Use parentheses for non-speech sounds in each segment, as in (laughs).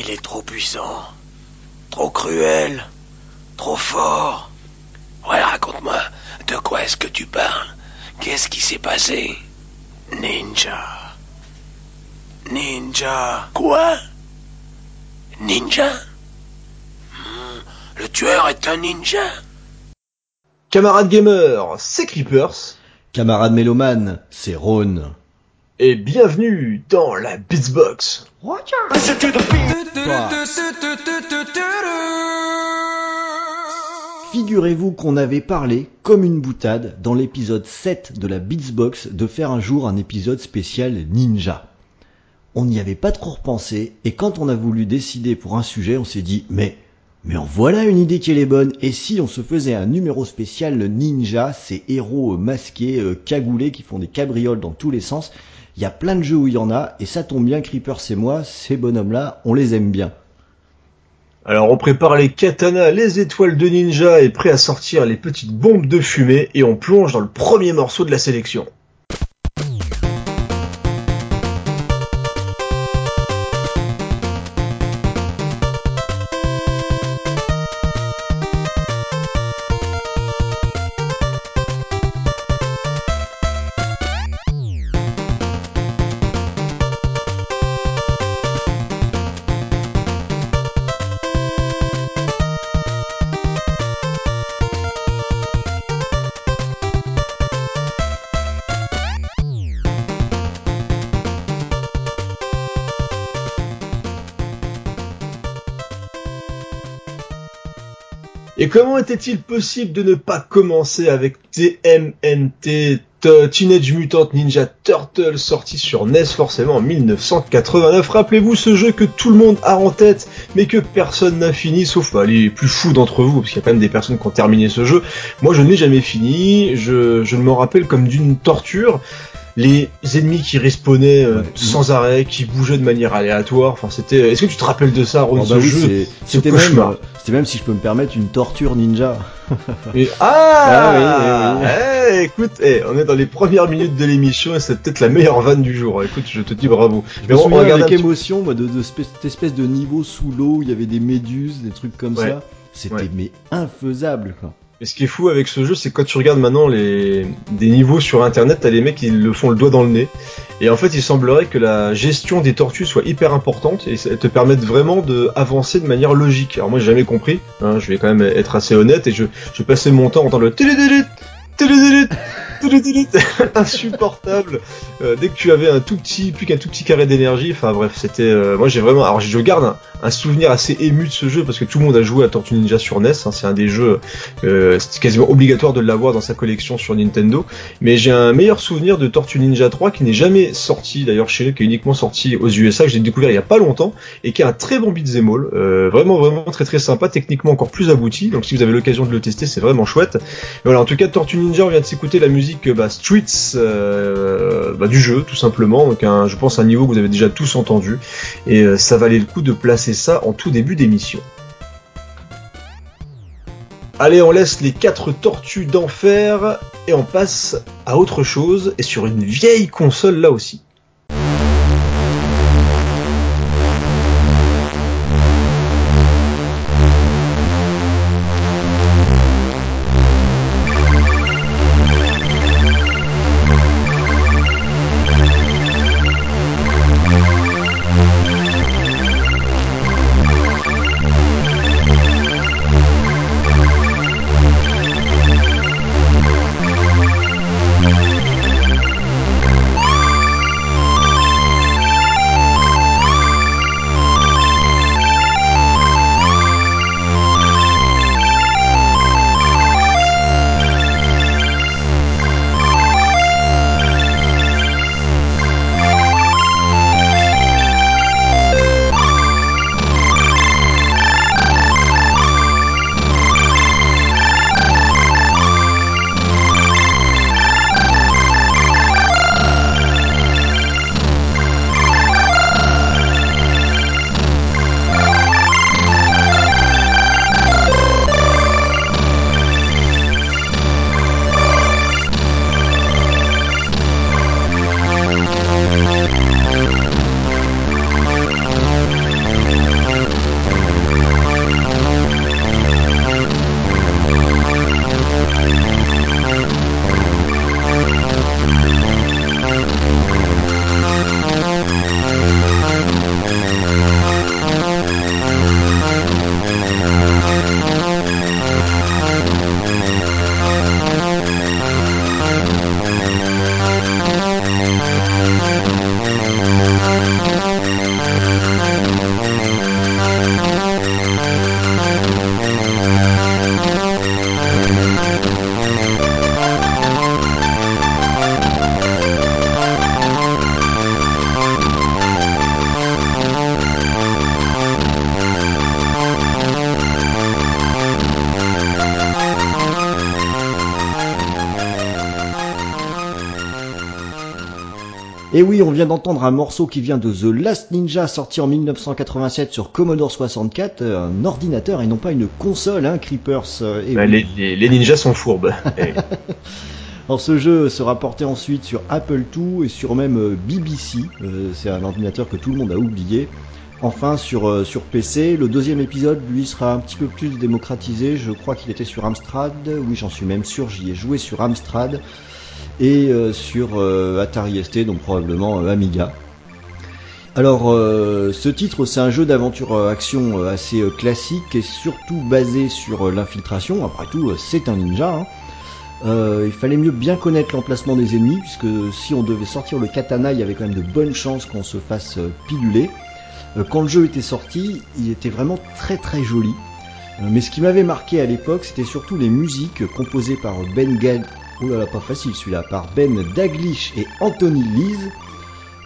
Il est trop puissant, trop cruel, trop fort. Ouais, raconte-moi, de quoi est-ce que tu parles? Qu'est-ce qui s'est passé? Ninja. Ninja. Quoi? Ninja? Hmm, Le tueur est un ninja? Camarades gamers, c'est Creepers, Camarade mélomane, c'est Rhône. Et bienvenue dans la Beatsbox. Figurez-vous qu'on avait parlé, comme une boutade, dans l'épisode 7 de la Beatsbox, de faire un jour un épisode spécial ninja. On n'y avait pas trop repensé, et quand on a voulu décider pour un sujet, on s'est dit, mais, mais en voilà une idée qui est bonne, et si on se faisait un numéro spécial ninja, ces héros masqués, euh, cagoulés, qui font des cabrioles dans tous les sens, il y a plein de jeux où il y en a, et ça tombe bien, Creeper c'est moi, ces bonhommes-là, on les aime bien. Alors on prépare les katanas, les étoiles de ninja et prêt à sortir les petites bombes de fumée et on plonge dans le premier morceau de la sélection. Comment était-il possible de ne pas commencer avec TMNT Teenage Mutant Ninja Turtle sorti sur NES forcément en 1989. Rappelez-vous ce jeu que tout le monde a en tête mais que personne n'a fini sauf bah, les plus fous d'entre vous parce qu'il y a quand même des personnes qui ont terminé ce jeu. Moi je ne l'ai jamais fini, je, je m'en rappelle comme d'une torture. Les ennemis qui respawnaient euh, Ouais. sans arrêt, qui bougeaient de manière aléatoire. Enfin, c'était. Est-ce que tu te rappelles de ça, Ron, Oh, ce bah oui, jeu c'était même, euh, c'était même, si je peux me permettre, une torture ninja. (laughs) Et- Ah, Ah oui, Eh, écoute, eh, on est dans les premières minutes de l'émission et c'est peut-être la meilleure vanne du jour. Écoute, je te dis bravo. Je Mais me on- souviens avec émotion moi, de, de cette espèce- cette espèce de niveau sous l'eau où il y avait des méduses, des trucs comme Ouais. ça. C'était Ouais. mais infaisable quoi. Et ce qui est fou avec ce jeu, c'est que quand tu regardes maintenant les des niveaux sur internet, t'as les mecs qui le font le doigt dans le nez. Et en fait, il semblerait que la gestion des tortues soit hyper importante et ça te permette vraiment de avancer de manière logique. Alors moi, j'ai jamais compris. hein, je vais quand même être assez honnête et je je passais mon temps en entendre le (laughs) insupportable. Euh, dès que tu avais un tout petit, plus qu'un tout petit carré d'énergie. Enfin bref, c'était. euh, moi, j'ai vraiment. Alors, je garde un, souvenir assez ému de ce jeu parce que tout le monde a joué à Tortue Ninja sur NES. hein, c'est un des jeux euh, c'est quasiment obligatoire de l'avoir dans sa collection sur Nintendo. Mais j'ai un meilleur souvenir de Tortue Ninja 3 qui n'est jamais sorti d'ailleurs chez nous, qui est uniquement sorti aux USA, que j'ai découvert il y a pas longtemps et qui est un très bon beat'em all, vraiment vraiment très très sympa, techniquement encore plus abouti. Donc si vous avez l'occasion de le tester, c'est vraiment chouette. Et voilà, en tout cas Tortue Ninja, on vient de s'écouter la musique euh, bah, Streets euh, bah, du jeu tout simplement. Donc je pense un niveau que vous avez déjà tous entendu et euh, ça valait le coup de placer ça en tout début d'émission. Allez, on laisse les quatre tortues d'enfer et on passe à autre chose et sur une vieille console là aussi. Oui, on vient d'entendre un morceau qui vient de The Last Ninja, sorti en 1987 sur Commodore 64, euh, un ordinateur et non pas une console, hein, Creepers. euh, et Bah, oui. les, les- les ninjas sont fourbes. (laughs) Eh, Alors ce jeu sera porté ensuite sur Apple II et sur même euh, BBC, euh, c'est un ordinateur que tout le monde a oublié. Enfin sur, euh, sur PC, le deuxième épisode lui sera un petit peu plus démocratisé, je crois qu'il était sur Amstrad, oui j'en suis même sûr, j'y ai joué sur Amstrad et euh, sur euh, Atari ST, donc probablement euh, Amiga. Alors ce titre c'est un jeu d'aventure action euh, assez classique et surtout basé sur l'infiltration, après tout c'est un ninja. hein. Il fallait mieux bien connaître l'emplacement des ennemis, puisque si on devait sortir le katana, il y avait quand même de bonnes chances qu'on se fasse piluler. Quand le jeu était sorti, il était vraiment très très joli. Mais ce qui m'avait marqué à l'époque, c'était surtout les musiques composées par Ben Gad... Oh là là, pas facile celui-là, par Ben Daglish et Anthony Lees.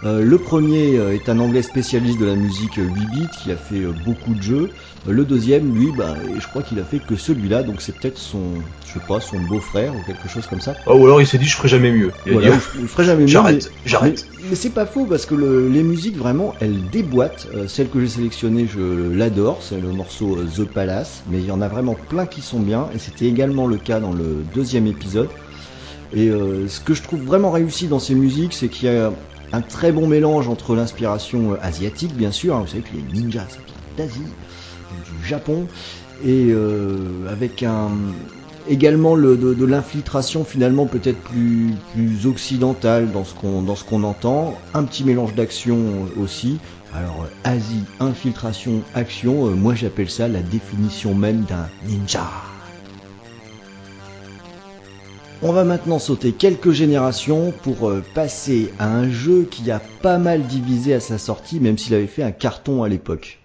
Euh, le premier euh, est un anglais spécialiste de la musique euh, 8 bits qui a fait euh, beaucoup de jeux. Le deuxième, lui, bah, je crois qu'il a fait que celui-là, donc c'est peut-être son, je sais pas, son beau-frère ou quelque chose comme ça. Oh, ou alors il s'est dit je ferai jamais mieux. Il Voilà, dit, ferait jamais mieux. J'arrête, j'arrête. Mais, mais c'est pas faux parce que le- les musiques vraiment, elles déboîtent. Euh, celle que j'ai sélectionnée, je l'adore, c'est le morceau The Palace, mais il y en a vraiment plein qui sont bien et c'était également le cas dans le deuxième épisode. Et euh, ce que je trouve vraiment réussi dans ces musiques, c'est qu'il y a un très bon mélange entre l'inspiration euh, asiatique, bien sûr, hein, vous savez que les ninjas, ça vient d'Asie, du Japon, et euh, avec un également le, de, l'infiltration finalement peut-être plus, plus occidentale dans ce qu'on dans ce qu'on entend, un petit mélange d'action aussi. Alors Asie, infiltration, action, moi j'appelle ça la définition même d'un ninja. On va maintenant sauter quelques générations pour euh, passer à un jeu qui a pas mal divisé à sa sortie, même s'il avait fait un carton à l'époque.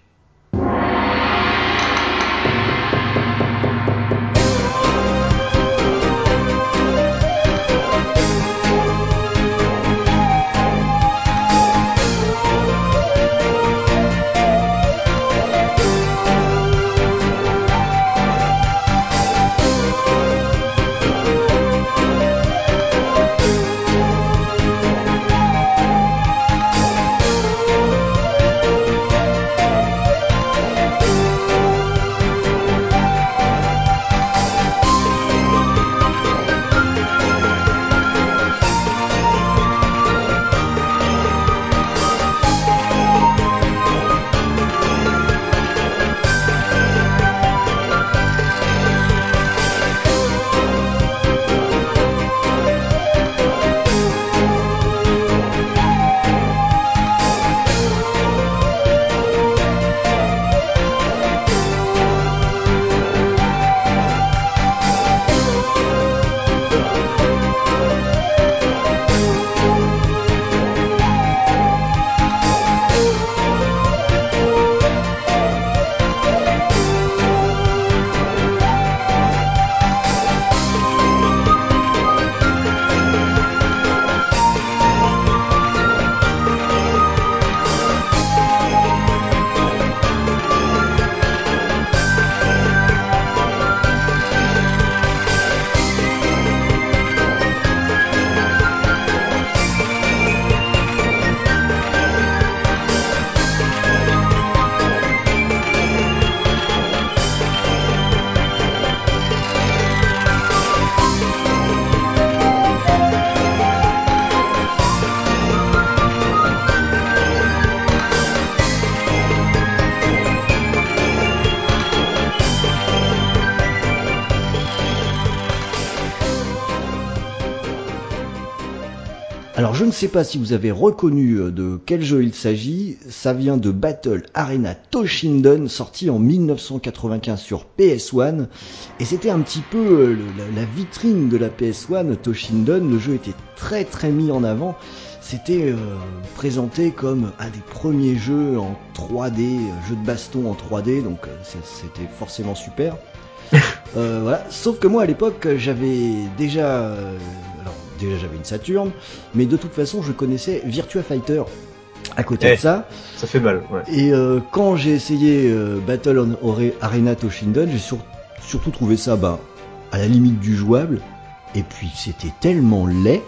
Sais pas si vous avez reconnu euh, de quel jeu il s'agit, ça vient de Battle Arena Toshinden, sorti en 1995 sur PS1, et c'était un petit peu euh, la, vitrine de la PS1, Toshinden, le jeu était très très mis en avant, c'était euh, présenté comme un des premiers jeux en 3D, euh, jeu de baston en 3D, donc c'était forcément super. (laughs) Euh, voilà. Sauf que moi à l'époque j'avais déjà, déjà j'avais une Saturn, mais de toute façon je connaissais Virtua Fighter à côté Eh. de ça. Ça fait mal, ouais. Et euh, quand j'ai essayé euh, Battle on Arena Toshinden, j'ai sur- surtout trouvé ça bah, à la limite du jouable. Et puis c'était tellement laid.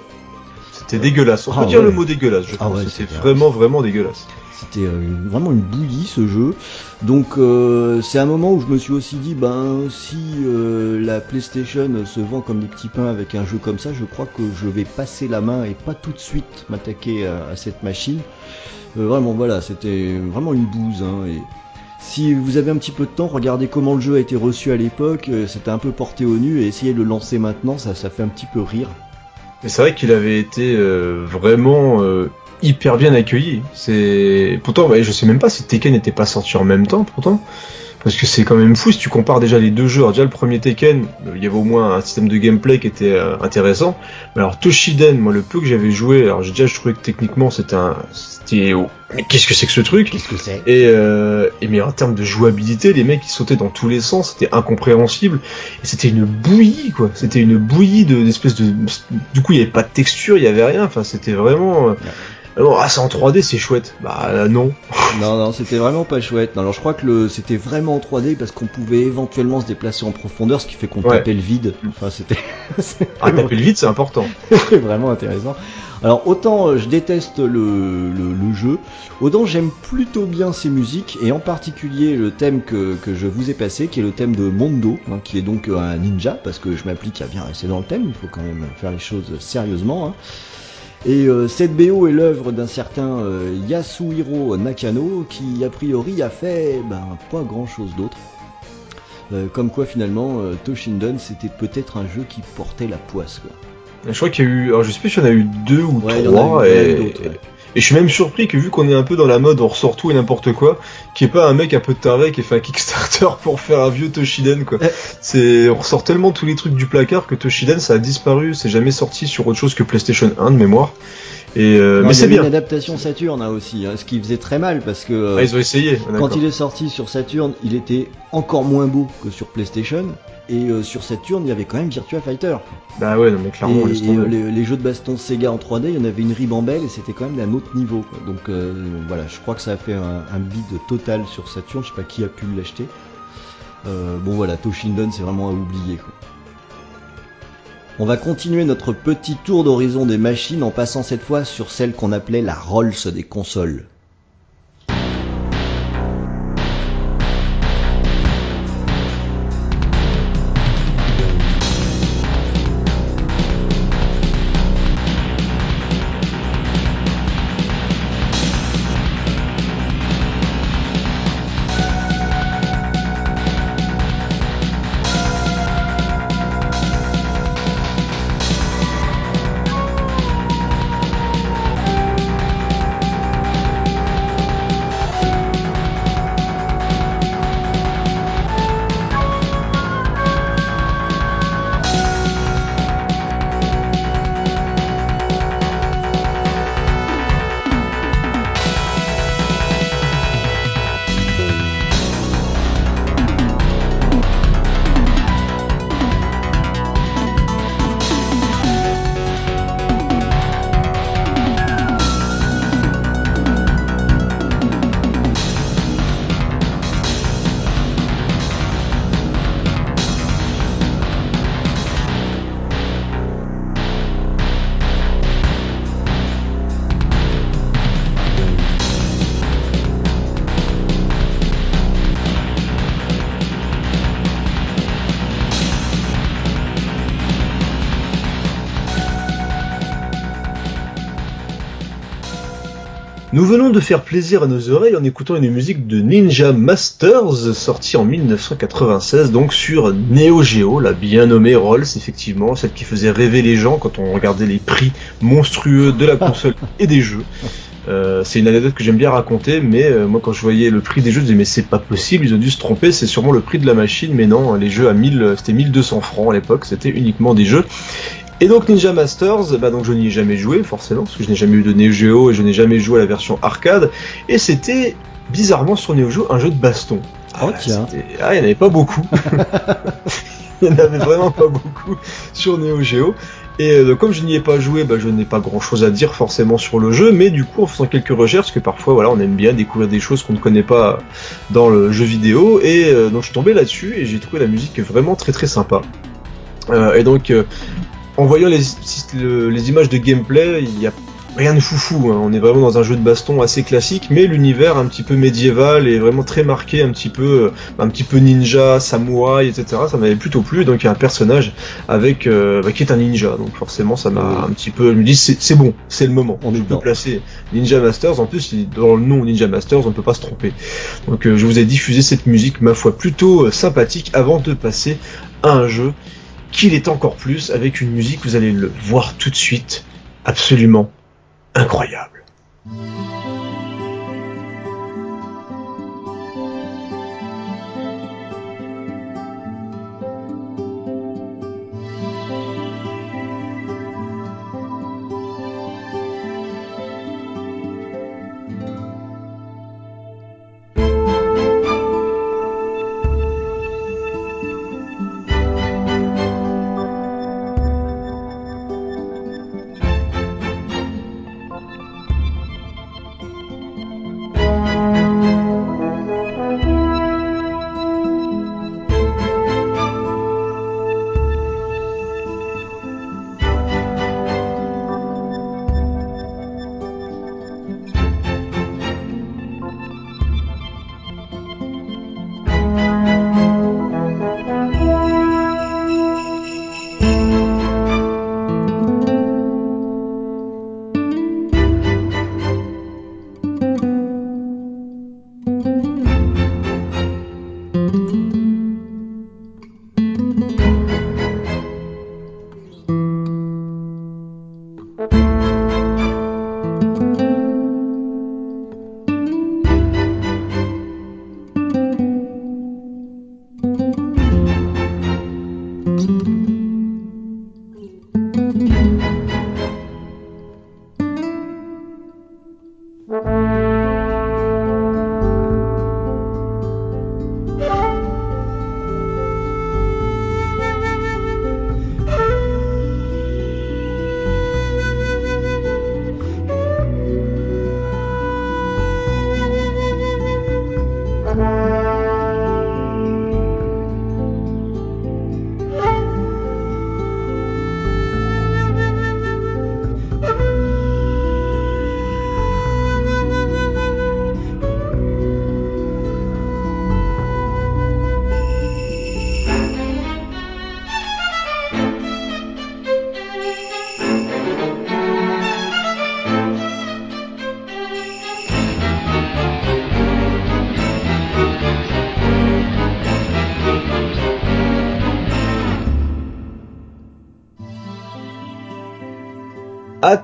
C'était dégueulasse. On Ah peut dire le mot dégueulasse, je Ah pense. ouais, C'était c'était- vraiment, vraiment dégueulasse. C'était euh, une- vraiment une bouillie ce jeu. Donc euh, c'est un moment où je me suis aussi dit, ben si euh, la PlayStation se vend comme des petits pains avec un jeu comme ça, je crois que je vais passer la main et pas tout de suite m'attaquer à, à cette machine. Vraiment voilà, c'était vraiment une bouse. hein, et si vous avez un petit peu de temps, regardez comment le jeu a été reçu à l'époque. C'était un peu porté au nu et essayez de le lancer maintenant, ça, ça fait un petit peu rire. Mais c'est vrai qu'il avait été euh, vraiment euh, hyper bien accueilli. C'est pourtant, ouais, je sais même pas si Tekken n'était pas sorti en même temps, pourtant. Parce que c'est quand même fou si tu compares déjà les deux jeux. Alors déjà le premier Tekken, euh, il y avait au moins un système de gameplay qui était euh, intéressant. Mais alors Toshiden, moi le peu que j'avais joué, alors déjà je trouvais que techniquement c'était un, c'était, oh, mais qu'est-ce que c'est que ce truc? Qu'est-ce que c'est? Et, euh, et mais en termes de jouabilité, les mecs ils sautaient dans tous les sens, c'était incompréhensible et c'était une bouillie quoi. C'était une bouillie de d'espèce de du coup il y avait pas de texture, il y avait rien. Enfin c'était vraiment. euh, alors, ah c'est en 3D c'est chouette. Bah là, non. (laughs) Non, non, c'était vraiment pas chouette. Non, alors je crois que le, c'était vraiment en 3D parce qu'on pouvait éventuellement se déplacer en profondeur, ce qui fait qu'on Ouais. tapait le vide. Enfin, c'était (laughs) Ah taper le vide c'est important. c'était (laughs) vraiment intéressant. Alors autant euh, je déteste le, le, le jeu, autant j'aime plutôt bien ses musiques et en particulier le thème que, que je vous ai passé, qui est le thème de Mondo, hein, qui est donc euh, un ninja parce que je m'applique à bien rester dans le thème. Il faut quand même faire les choses sérieusement. hein. Et euh, cette BO est l'œuvre d'un certain euh, Yasuhiro Nakano qui a priori a fait ben, pas grand chose d'autre. Euh, comme quoi finalement euh, Toshinden c'était peut-être un jeu qui portait la poisse quoi. Je crois qu'il y a eu, alors je sais plus s'il y en a eu deux ou Ouais, il y en a trois eu et, ouais. Et je suis même surpris que vu qu'on est un peu dans la mode on ressort tout et n'importe quoi, qu'il n'y ait pas un mec un peu taré qui ait fait un Kickstarter (laughs) pour faire un vieux Toshiden quoi. Eh. C'est, on ressort tellement tous les trucs du placard que Toshiden ça a disparu, c'est jamais sorti sur autre chose que PlayStation 1 de mémoire. Et euh, Non, mais il y c'est bien. une adaptation Saturn hein, aussi, hein, ce qui faisait très mal parce que euh, Ah, ils ont essayé. quand d'accord. il est sorti sur Saturn, il était encore moins beau que sur PlayStation. Et euh, sur Saturn, il y avait quand même Virtua Fighter. Bah ouais, non mais clairement, et et, les jeux de baston Sega en 3D, il y en avait une ribambelle et c'était quand même d'un autre niveau. quoi. Donc euh, voilà, je crois que ça a fait un, un bid total sur Saturn. Je sais pas qui a pu l'acheter. Euh, bon voilà, Toshinden, c'est vraiment à oublier. quoi. On va continuer notre petit tour d'horizon des machines en passant cette fois sur celle qu'on appelait la Rolls des consoles. Venons de faire plaisir à nos oreilles en écoutant une musique de Ninja Masters sortie en 1996 donc sur Neo Geo, la bien nommée Rolls effectivement, celle qui faisait rêver les gens quand on regardait les prix monstrueux de la console et des jeux. Euh, c'est une anecdote que j'aime bien raconter, mais euh, moi quand je voyais le prix des jeux, je disais mais c'est pas possible, ils ont dû se tromper, c'est sûrement le prix de la machine, mais non, les jeux à 1000, c'était 1200 francs à l'époque, c'était uniquement des jeux. Et donc Ninja Masters, bah donc je n'y ai jamais joué forcément, parce que je n'ai jamais eu de Neo Geo et je n'ai jamais joué à la version arcade, et c'était bizarrement sur Neo Geo un jeu de baston. Oh, Ah, tiens. c'était- Ah, il n'y en avait pas beaucoup. (laughs) il n'y en avait vraiment pas beaucoup sur Neo Geo. Et euh, comme je n'y ai pas joué, bah, je n'ai pas grand chose à dire forcément sur le jeu, mais du coup en faisant quelques recherches, parce que parfois voilà, on aime bien découvrir des choses qu'on ne connaît pas dans le jeu vidéo, et euh, donc je suis tombé là-dessus et j'ai trouvé la musique vraiment très très sympa. Euh, et donc en voyant les, les images de gameplay, il y a rien de foufou, hein. on est vraiment dans un jeu de baston assez classique, mais l'univers un petit peu médiéval est vraiment très marqué, un petit peu, euh, un petit peu ninja, samouraï, etc. Ça m'avait plutôt plu, donc il y a un personnage avec euh, bah, qui est un ninja, donc forcément ça m'a un petit peu, je me dis c'est bon, c'est le moment, on est peut placer Ninja Masters. En plus, dans le nom Ninja Masters, on peut pas se tromper. Donc euh, je vous ai diffusé cette musique, ma foi, plutôt sympathique, avant de passer à un jeu qu'il est encore plus avec une musique, vous allez le voir tout de suite, absolument incroyable.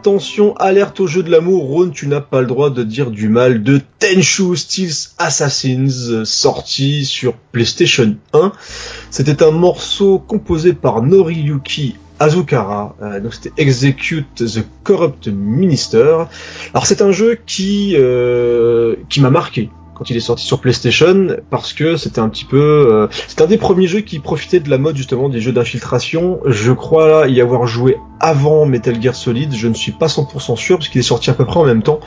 Attention, alerte au jeu de l'amour, Ron, tu n'as pas le droit de dire du mal de Tenchu Steels Assassins, sorti sur PlayStation 1. C'était un morceau composé par Noriyuki Azukara, euh, donc c'était Execute the Corrupt Minister. Alors c'est un jeu qui euh, qui m'a marqué quand il est sorti sur PlayStation parce que c'était un petit peu euh, c'est un des premiers jeux qui profitait de la mode justement des jeux d'infiltration. Je crois y avoir joué avant Metal Gear Solid, je ne suis pas 100% sûr parce qu'il est sorti à peu près en même temps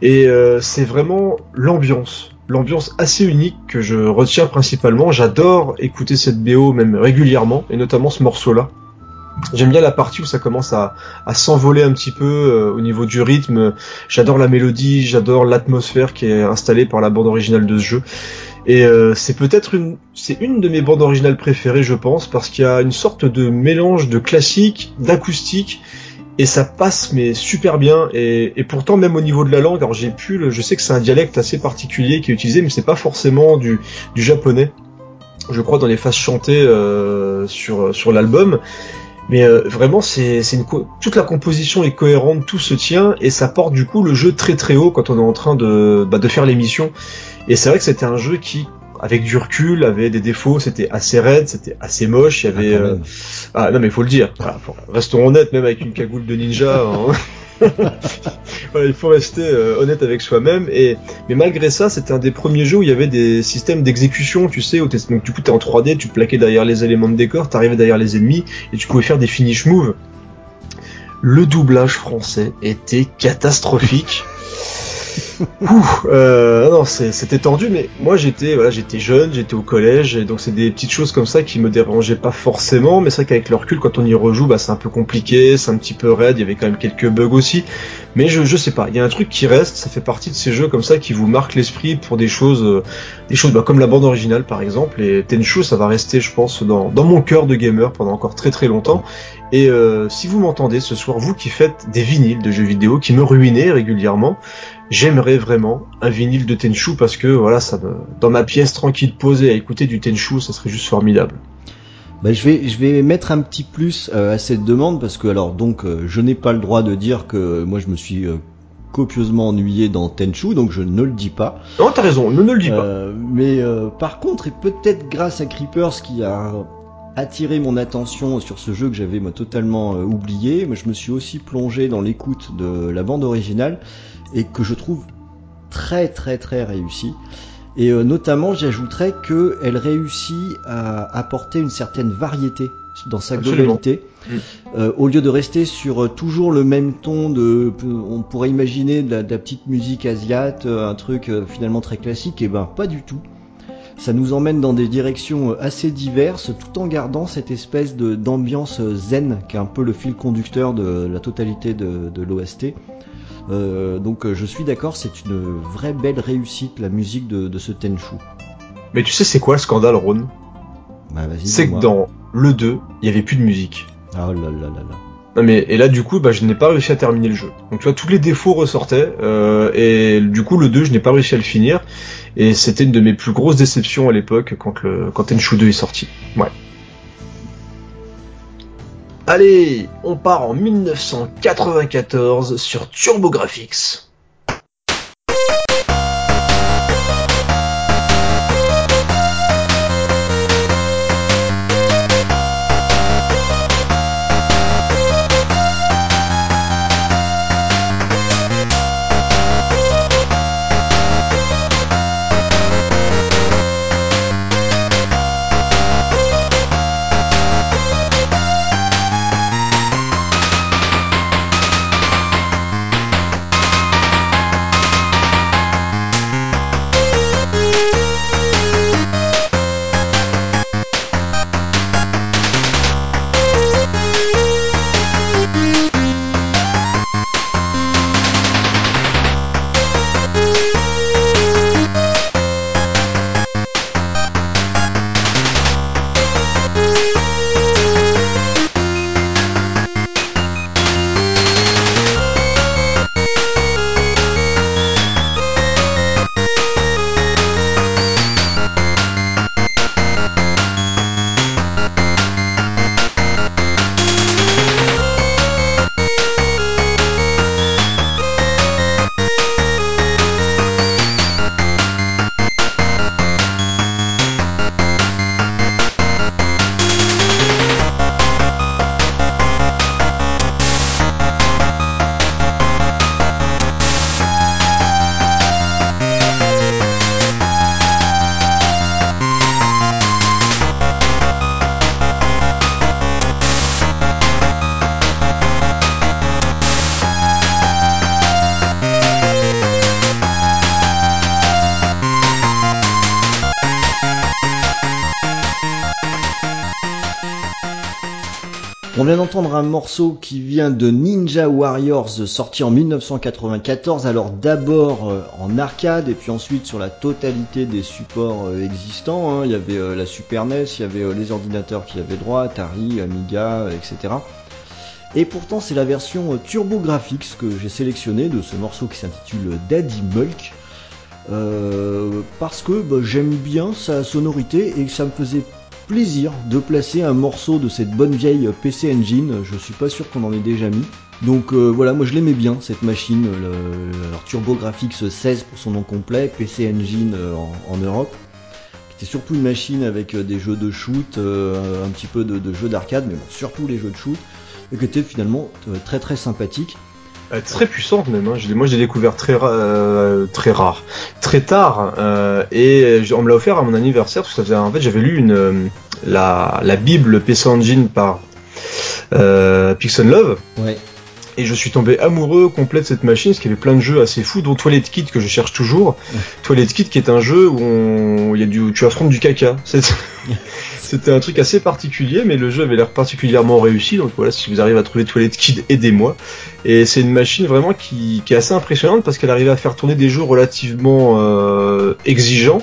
et euh, c'est vraiment l'ambiance l'ambiance assez unique que je retiens principalement. J'adore écouter cette BO même régulièrement et notamment ce morceau là J'aime bien la partie où ça commence à, s'envoler un petit peu euh, au niveau du rythme. J'adore la mélodie, j'adore l'atmosphère qui est installée par la bande originale de ce jeu. Et euh, c'est peut-être une, c'est une de mes bandes originales préférées, je pense, parce qu'il y a une sorte de mélange de classique, d'acoustique, et ça passe mais super bien. Et, pourtant, même au niveau de la langue, alors j'ai pu, je sais que c'est un dialecte assez particulier qui est utilisé, mais c'est pas forcément du, japonais. Je crois dans les phases chantées euh, sur sur l'album. Mais euh, vraiment, c'est une toute la composition est cohérente, tout se tient et ça porte du coup le jeu très très haut quand on est en train de, bah, de faire l'émission. Et c'est vrai que c'était un jeu qui, avec du recul, avait des défauts. C'était assez raide, c'était assez moche. Il y avait ah, euh, ah non mais faut le dire. restons honnêtes, même avec une cagoule de ninja. Hein. (laughs) (laughs) il faut rester euh, honnête avec soi-même. Et mais malgré ça, c'était un des premiers jeux où il y avait des systèmes d'exécution, tu sais, où donc du coup t'es en 3D, tu plaquais derrière les éléments de décor, t'arrivais derrière les ennemis et tu pouvais faire des finish moves. Le doublage français était catastrophique. (laughs) Ouh, euh, non, c'était tendu, mais moi j'étais voilà, j'étais jeune, j'étais au collège, et donc c'est des petites choses comme ça qui me dérangeaient pas forcément, mais c'est vrai qu'avec le recul, quand on y rejoue, bah, c'est un peu compliqué, c'est un petit peu raide, il y avait quand même quelques bugs aussi, mais je, je sais pas, il y a un truc qui reste, ça fait partie de ces jeux comme ça qui vous marquent l'esprit pour des choses, euh, des choses bah, comme la bande originale par exemple, et Tenchu, ça va rester, je pense, dans, dans mon cœur de gamer pendant encore très très longtemps, et euh, si vous m'entendez ce soir, vous qui faites des vinyles de jeux vidéo, qui me ruinez régulièrement, j'aimerais vraiment un vinyle de Tenchu parce que voilà, ça me, dans ma pièce tranquille posée à écouter du Tenchu, ça serait juste formidable. Bah, je vais je vais mettre un petit plus euh, à cette demande parce que alors donc euh, je n'ai pas le droit de dire que moi je me suis euh, copieusement ennuyé dans Tenchu donc je ne le dis pas. Non, t'as raison, ne, ne le dis pas. mais par contre et peut-être grâce à Creepers qui a attiré mon attention sur ce jeu que j'avais moi totalement oublié, mais je me suis aussi plongé dans l'écoute de la bande originale et que je trouve très très très réussi. Et euh, notamment, j'ajouterais qu'elle réussit à apporter une certaine variété dans sa globalité. Mm. Euh, au lieu de rester sur euh, toujours le même ton de, on pourrait imaginer de la, petite musique asiate, un truc finalement très classique, et ben pas du tout. Ça nous emmène dans des directions assez diverses, tout en gardant cette espèce d'ambiance zen qui est un peu le fil conducteur de la totalité de, de l'OST. Euh, donc euh, je suis d'accord, c'est une vraie belle réussite la musique de, ce Tenchu. Mais tu sais c'est quoi le scandale Ron? Bah, C'est que dans le 2, il y avait plus de musique. Ah là là là là. Non mais et là du coup bah je n'ai pas réussi à terminer le jeu. Donc tu vois tous les défauts ressortaient euh, et du coup le 2 je n'ai pas réussi à le finir et c'était une de mes plus grosses déceptions à l'époque quand le quand Tenchu 2 est sorti. Ouais. Allez, on part en 1994 sur TurboGrafx. On vient d'entendre un morceau qui vient de Ninja Warriors sorti en 1994, alors d'abord euh, en arcade et puis ensuite sur la totalité des supports euh, existants. Hein. Il y avait euh, la Super NES, il y avait les ordinateurs qui avaient droit, Atari, Amiga, etc. Et pourtant c'est la version Turbo Graphics que j'ai sélectionnée de ce morceau qui s'intitule Daddy Mulk. parce que bah, j'aime bien sa sonorité et que ça me faisait plaisir de placer un morceau de cette bonne vieille PC Engine. Je suis pas sûr qu'on en ait déjà mis. Donc euh, voilà, moi je l'aimais bien cette machine, le, alors TurboGrafx 16 pour son nom complet, PC Engine euh, en, Europe. C'était surtout une machine avec euh, des jeux de shoot, un petit peu de, jeux d'arcade, mais bon, surtout les jeux de shoot, et qui était finalement très très sympathique. Euh, très puissante même. Hein. Moi, je l'ai découvert très, euh, très rare, très tard, euh, et on me l'a offert à mon anniversaire parce que ça faisait, en fait, j'avais lu une la, la Bible PC Engine par Pixel Love. Ouais. Et je suis tombé amoureux complet de cette machine, parce qu'il y avait plein de jeux assez fous, dont Toilet Kit que je cherche toujours. Toilet Kit qui est un jeu où on... il y a du... tu affrontes du caca. (laughs) C'était un truc assez particulier, mais le jeu avait l'air particulièrement réussi. Donc voilà, si vous arrivez à trouver Toilet Kid, aidez-moi. Et c'est une machine vraiment qui, qui est assez impressionnante parce qu'elle arrivait à faire tourner des jeux relativement euh, exigeants,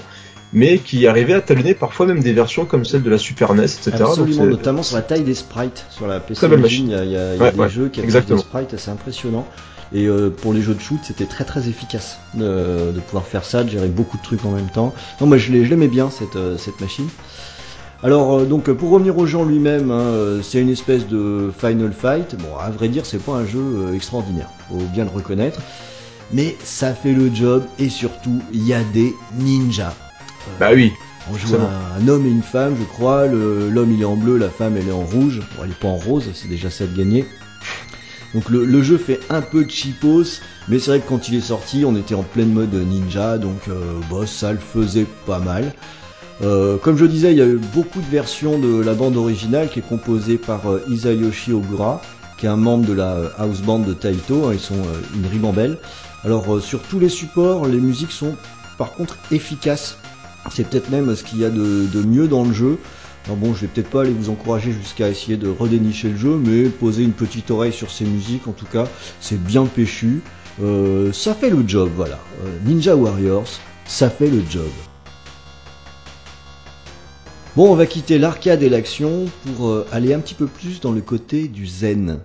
mais qui arrivait à talonner parfois même des versions comme celle de la Super NES, etc. Absolument, notamment sur la taille des sprites. Sur la PC Engine, il y a, il y a- il y a Ouais, des ouais, jeux qui exactement. des sprites assez impressionnants. Et euh, pour les jeux de shoot, c'était très très efficace de, de pouvoir faire ça, de gérer beaucoup de trucs en même temps. Non, moi je l'ai- je l'aimais bien cette, euh, cette machine. Alors euh, donc pour revenir au jeu en lui-même, hein, euh, c'est une espèce de Final Fight. Bon, à vrai dire, c'est pas un jeu euh, extraordinaire, faut bien le reconnaître. Mais ça fait le job et surtout, il y a des ninjas. Bah oui. on joue un, un homme et une femme, je crois. L'homme il est en bleu, la femme elle est en rouge. Bon, elle est pas en rose, c'est déjà ça de gagner. Donc le, le jeu fait un peu cheapos, mais c'est vrai que quand il est sorti, on était en pleine mode ninja, donc euh, bah, ça le faisait pas mal. Euh, comme je disais, il y a eu beaucoup de versions de la bande originale qui est composée par euh, Isayoshi Ogura, qui est un membre de la euh, house band de Taito. hein, ils sont une ribambelle. Alors sur tous les supports, les musiques sont par contre efficaces. C'est peut-être même ce qu'il y a de, de mieux dans le jeu. Alors bon, je vais peut-être pas aller vous encourager jusqu'à essayer de redénicher le jeu, mais poser une petite oreille sur ces musiques, en tout cas, c'est bien péchu. Ça fait le job, voilà. Ninja Warriors, ça fait le job. Bon, on va quitter l'arcade et l'action pour euh, aller un petit peu plus dans le côté du zen.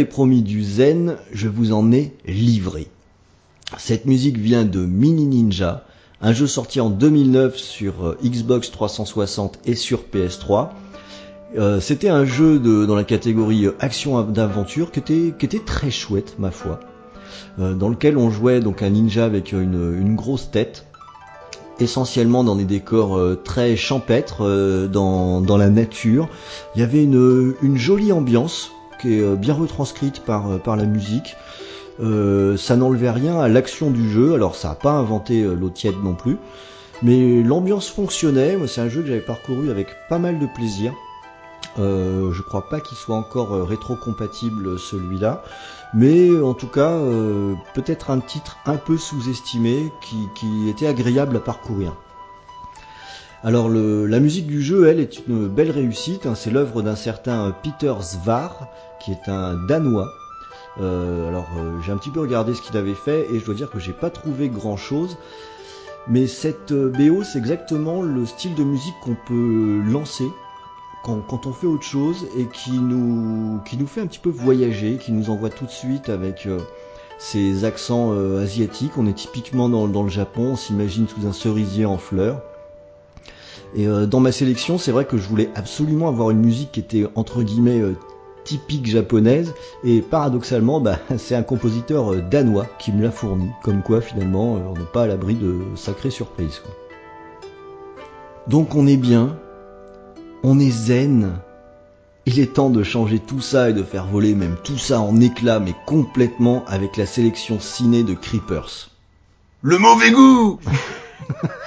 Promis du zen, je vous en ai livré. Cette musique vient de Mini Ninja, un jeu sorti en 2009 sur euh, Xbox 360 et sur PS3. Euh, C'était un jeu dans la catégorie euh, action d'aventure qui était, qui était très chouette, ma foi. Dans lequel on jouait donc un ninja avec une, grosse tête, essentiellement dans des décors très champêtres, dans, la nature. Il y avait une jolie ambiance qui est euh, bien retranscrite par, euh, par la musique. Euh, ça n'enlevait rien à l'action du jeu, alors ça n'a pas inventé l'eau tiède non plus, mais l'ambiance fonctionnait. C'est un jeu que j'avais parcouru avec pas mal de plaisir. Euh, je crois pas qu'il soit encore rétro-compatible celui-là, mais en tout cas peut-être un titre un peu sous-estimé qui, qui était agréable à parcourir. Alors le, la musique du jeu, elle, est une belle réussite. hein. C'est l'œuvre d'un certain Peter Svar, qui est un Danois. Euh, alors euh, j'ai un petit peu regardé ce qu'il avait fait et je dois dire que j'ai pas trouvé grand chose. Mais cette euh, BO, c'est exactement le style de musique qu'on peut lancer quand, on fait autre chose et qui nous, qui nous fait un petit peu voyager, qui nous envoie tout de suite avec ces accents asiatiques. On est typiquement dans, le Japon, on s'imagine sous un cerisier en fleurs. Et dans ma sélection, c'est vrai que je voulais absolument avoir une musique qui était entre guillemets typique japonaise. Et paradoxalement, bah, (laughs) c'est un compositeur euh, danois qui me l'a fourni. Comme quoi, finalement, euh, on n'est pas à l'abri de sacrées surprises. quoi. Donc on est bien, on est zen. Il est temps de changer tout ça et de faire voler même tout ça en éclats, mais complètement avec la sélection ciné de Creepers. Le mauvais goût (laughs)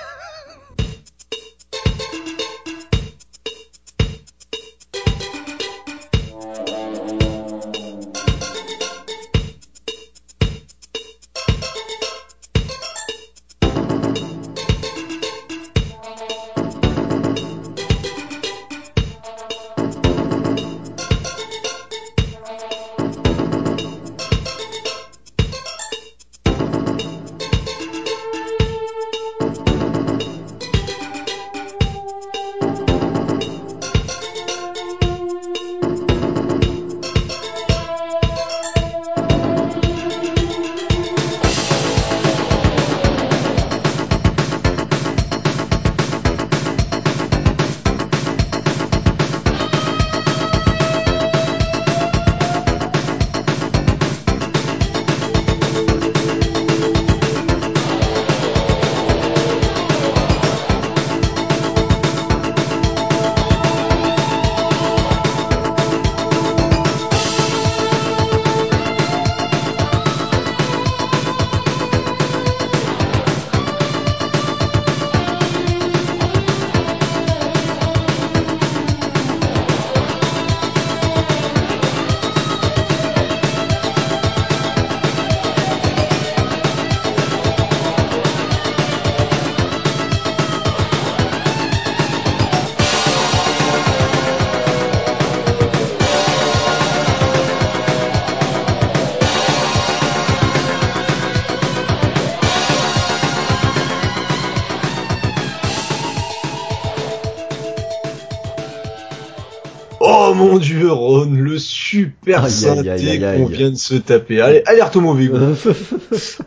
Dieu, Ron, le super synthé qu'on vient de se taper. Allez, alerte au mauvais goût.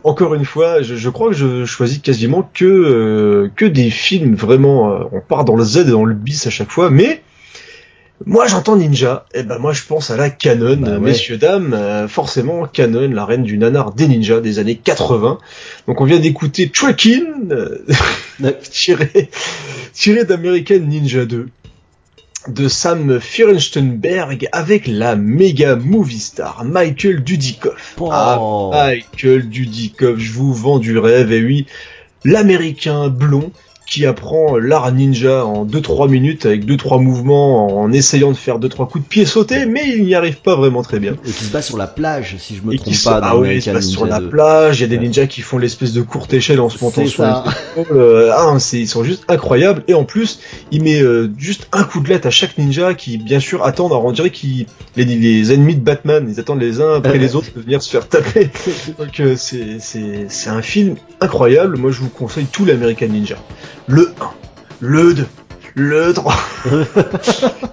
Encore une fois, je, je crois que je choisis quasiment que euh, que des films vraiment. euh, on part dans le Z et dans le bis à chaque fois, mais moi j'entends Ninja. Et ben moi je pense à la Canon, Bah ouais. messieurs dames. euh, forcément Canon, la reine du nanar des ninjas des années 80. Donc on vient d'écouter Trekking, (laughs) tiré tiré d'American Ninja 2 de Sam Fierenstenberg avec la méga movie star Michael Dudikoff. Oh. Ah, Michael Dudikoff, je vous vends du rêve, et oui, l'américain blond qui apprend l'art ninja en 2-3 minutes avec 2-3 mouvements en essayant de faire 2-3 coups de pied sautés, mais il n'y arrive pas vraiment très bien. Et qui se bat sur la plage, si je me Et trompe se, pas, ah oui, il se passe sur la 2. plage, il y a des Ouais. ninjas qui font l'espèce de courte échelle en se montant sur ça. les. Euh, ah, c'est, ils sont juste incroyables. Et en plus, il met euh, juste un coup de lettre à chaque ninja qui, bien sûr, attendent. Alors on dirait qu'ils, les, les ennemis de Batman, ils attendent les uns après les (laughs) autres de venir se faire taper. Donc euh, c'est un film incroyable. Moi, je vous conseille tout l'American Ninja. Le 1, le 2, le 3. (laughs)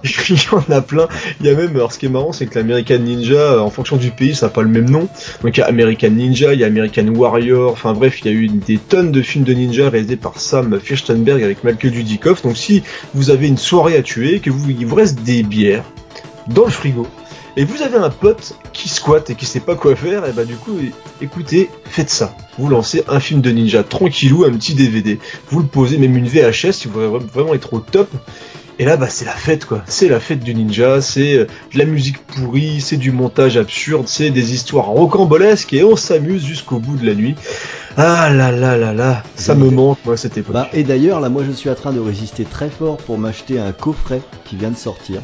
il y en a plein. Il y a même, alors ce qui est marrant, c'est que l'American Ninja, euh, en fonction du pays, ça n'a pas le même nom. Donc il y a American Ninja, il y a American Warrior, enfin bref, il y a eu des tonnes de films de ninja réalisés par Sam Fierstenberg avec Michael Dudikoff. Donc si vous avez une soirée à tuer, que vous, il vous reste des bières dans le frigo, et vous avez un pote qui squatte et qui sait pas quoi faire, et bah du coup, écoutez, faites ça. Vous lancez un film de ninja tranquillou, un petit DVD. Vous le posez, même une VHS si vous voulez vraiment être au top. Et là, bah, c'est la fête, quoi. C'est la fête du ninja, c'est euh, de la musique pourrie, c'est du montage absurde, c'est des histoires rocambolesques, et on s'amuse jusqu'au bout de la nuit. Ah là là là là, ça me manque, moi, cette époque. Bah, et d'ailleurs, là, moi, je suis en train de résister très fort pour m'acheter un coffret qui vient de sortir.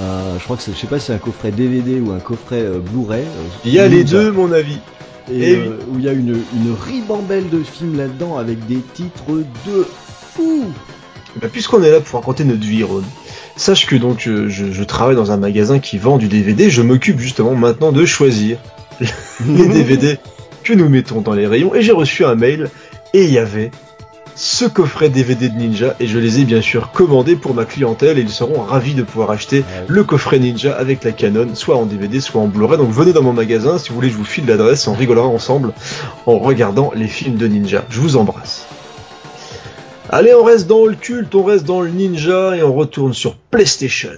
Un- je crois que c'est, je sais pas si c'est un coffret DVD ou un coffret euh, Blu-ray. euh, Il y a les deux, mon avis. Et, euh, où il y a une, une ribambelle de films là-dedans avec des titres de fou. Bah, Puisqu'on est là pour raconter notre vie, Ron, sache que donc je travaille dans un magasin qui vend du DVD. Je m'occupe justement maintenant de choisir (laughs) les DVD que nous mettons dans les rayons. Et j'ai reçu un mail et il y avait ce coffret DVD de Ninja et je les ai bien sûr commandés pour ma clientèle et ils seront ravis de pouvoir acheter le coffret Ninja avec la Canon, soit en DVD, soit en Blu-ray. Donc venez dans mon magasin si vous voulez, je vous file l'adresse on rigolera ensemble en regardant les films de Ninja. Je vous embrasse. Allez, on reste dans le culte, on reste dans le ninja et on retourne sur PlayStation.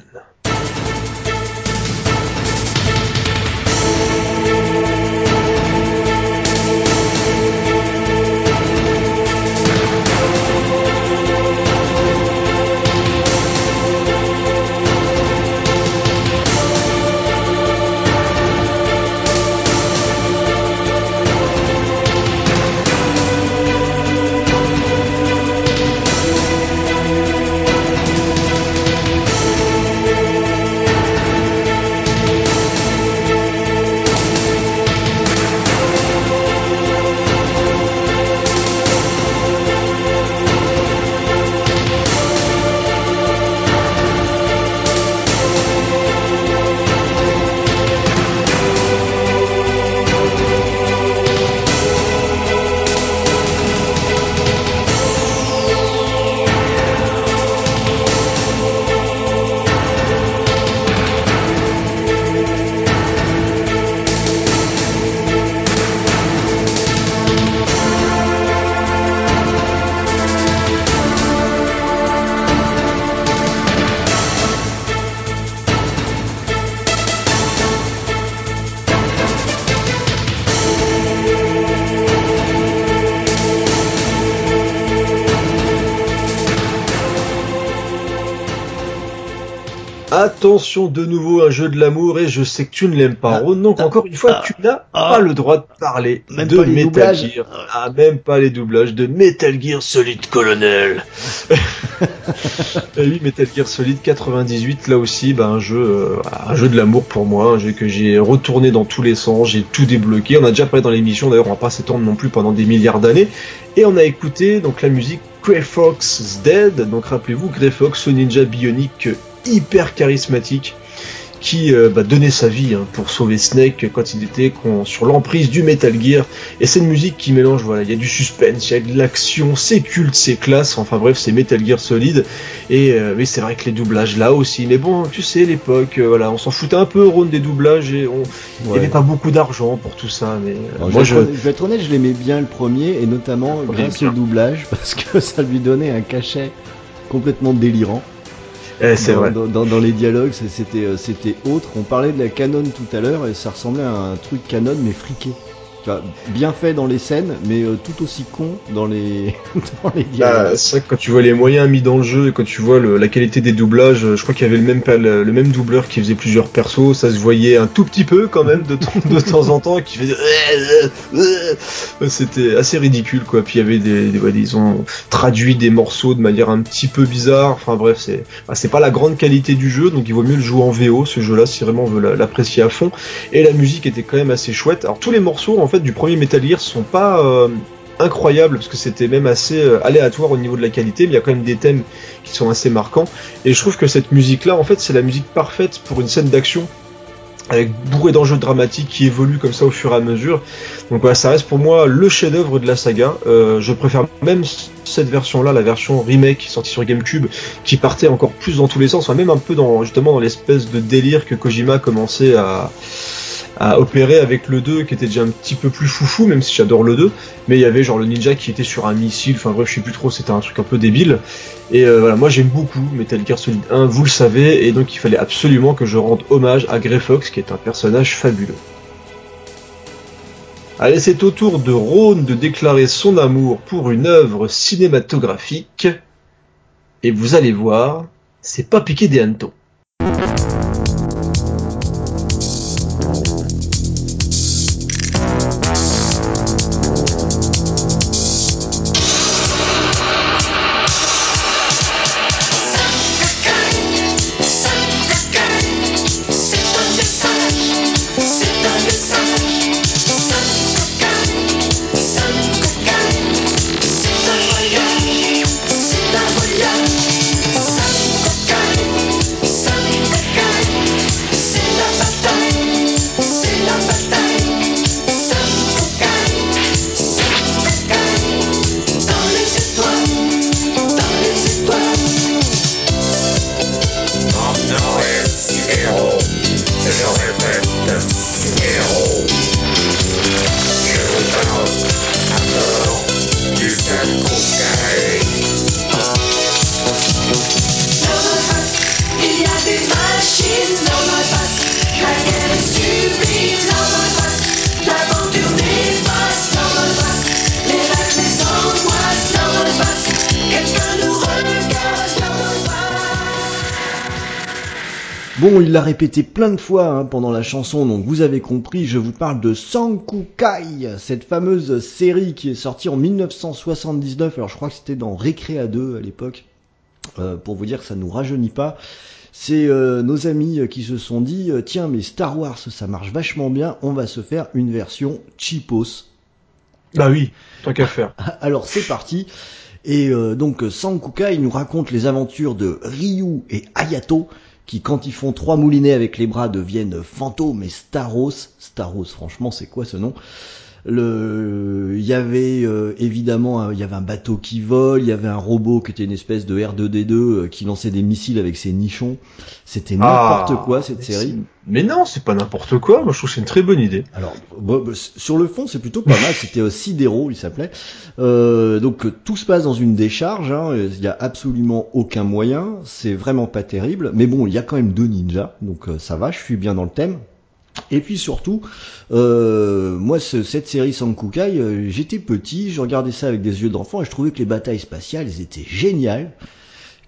Attention de nouveau un jeu de l'amour et je sais que tu ne l'aimes pas Ah, Ron, donc ah, encore une fois ah, tu n'as ah. pas le droit de parler Même de pas Metal doublages. Gear. Ah même pas les doublages de Metal Gear Solid Colonel. (laughs) Et oui Metal Gear Solid 98 là aussi bah, un jeu euh, un jeu de l'amour pour moi, un jeu que j'ai retourné dans tous les sens, j'ai tout débloqué. On a déjà parlé dans l'émission d'ailleurs, on va pas s'étendre non plus pendant des milliards d'années et on a écouté donc la musique Grey Fox Dead. Donc rappelez-vous Grey Fox, ce ninja bionique hyper charismatique qui euh, bah, donnait sa vie hein, pour sauver Snake quand il était con- sur l'emprise du Metal Gear. Et c'est une musique qui mélange, voilà, il y a du suspense, il y a de l'action, c'est culte, c'est classe, enfin bref, c'est Metal Gear Solid. Et euh, oui, c'est vrai que les doublages là aussi, mais bon, tu sais, l'époque, euh, voilà, on s'en foutait un peu, Ron, des doublages, et on... il n'y Ouais. avait pas beaucoup d'argent pour tout ça, mais Alors, moi je, vais être honnête, je vais être honnête, je l'aimais bien le premier, et notamment grâce au doublage, (laughs) parce que ça lui donnait un cachet complètement délirant. Eh, c'est dans, vrai. Dans, dans- dans les dialogues, c'était euh, c'était autre. On parlait de la canon tout à l'heure, et ça ressemblait à un truc canon, mais friqué. Bien fait dans les scènes, mais euh, tout aussi con dans les, (laughs) dans les Bah, dialogues. c'est vrai que quand tu vois les moyens mis dans le jeu et quand tu vois le- la qualité des doublages, euh, je crois qu'il y avait le même, le, le même doubleur qui faisait plusieurs persos, ça se voyait un tout petit peu quand même de, temps- (laughs) de temps en temps, qui faisait c'était assez ridicule quoi. Puis il y avait des, des- ouais, ils ont traduit des morceaux de manière un petit peu bizarre. Enfin bref, c'est bah, pas la grande qualité du jeu, donc il vaut mieux le jouer en VO ce jeu-là si vraiment on veut la- l'apprécier à fond. Et la musique était quand même assez chouette. Alors tous les morceaux en fait du premier Metal Gear sont pas euh, incroyables parce que c'était même assez euh, aléatoire au niveau de la qualité, mais il y a quand même des thèmes qui sont assez marquants. Et je trouve que cette musique-là, en fait, c'est la musique parfaite pour une scène d'action avec bourré d'enjeux dramatiques qui évoluent comme ça au fur et à mesure. Donc voilà, ça reste pour moi le chef-d'œuvre de la saga. Euh, je préfère même cette version-là, la version remake sortie sur GameCube, qui partait encore plus dans tous les sens, même un peu dans justement dans l'espèce de délire que Kojima commençait à à opérer avec le 2 qui était déjà un petit peu plus foufou même si j'adore le 2 mais il y avait genre le ninja qui était sur un missile enfin bref je sais plus trop c'était un truc un peu débile et euh, voilà moi j'aime beaucoup Metal Gear Solid 1 vous le savez et donc il fallait absolument que je rende hommage à Grey Fox qui est un personnage fabuleux Allez, c'est au tour de Rhône de déclarer son amour pour une œuvre cinématographique. Et vous allez voir, c'est pas piqué des hannetons. Il l'a répété plein de fois hein, pendant la chanson, donc vous avez compris, je vous parle de Sankukai, cette fameuse série qui est sortie en 1979, alors je crois que c'était dans Récréa 2 à l'époque, euh, pour vous dire que ça nous rajeunit pas. C'est euh, nos amis qui se sont dit, euh, tiens mais Star Wars ça marche vachement bien, on va se faire une version cheapos. Bah oui, tant qu'à faire. (laughs) Alors c'est parti. Et euh, donc Sankukai nous raconte les aventures de Ryu et Hayato, qui quand ils font trois moulinets avec les bras deviennent fantômes et Staros. Staros, franchement, c'est quoi ce nom? Le, il y avait euh, évidemment, il y avait un bateau qui vole, il y avait un robot qui était une espèce de R2D2 euh, qui lançait des missiles avec ses nichons. C'était n'importe Ah, quoi cette série. Mais non, c'est pas n'importe quoi. Moi, je trouve que c'est une très bonne idée. Alors, bah, sur le fond, c'est plutôt pas mal. (laughs) C'était euh, Sidero, il s'appelait. Euh, donc, euh, tout se passe dans une décharge. hein. Il y a absolument aucun moyen. C'est vraiment pas terrible. Mais bon, il y a quand même deux ninjas. Donc, euh, ça va. Je suis bien dans le thème. Et puis surtout, euh, moi, ce- cette série Sankukai, euh, j'étais petit, je regardais ça avec des yeux d'enfant et je trouvais que les batailles spatiales, elles étaient géniales.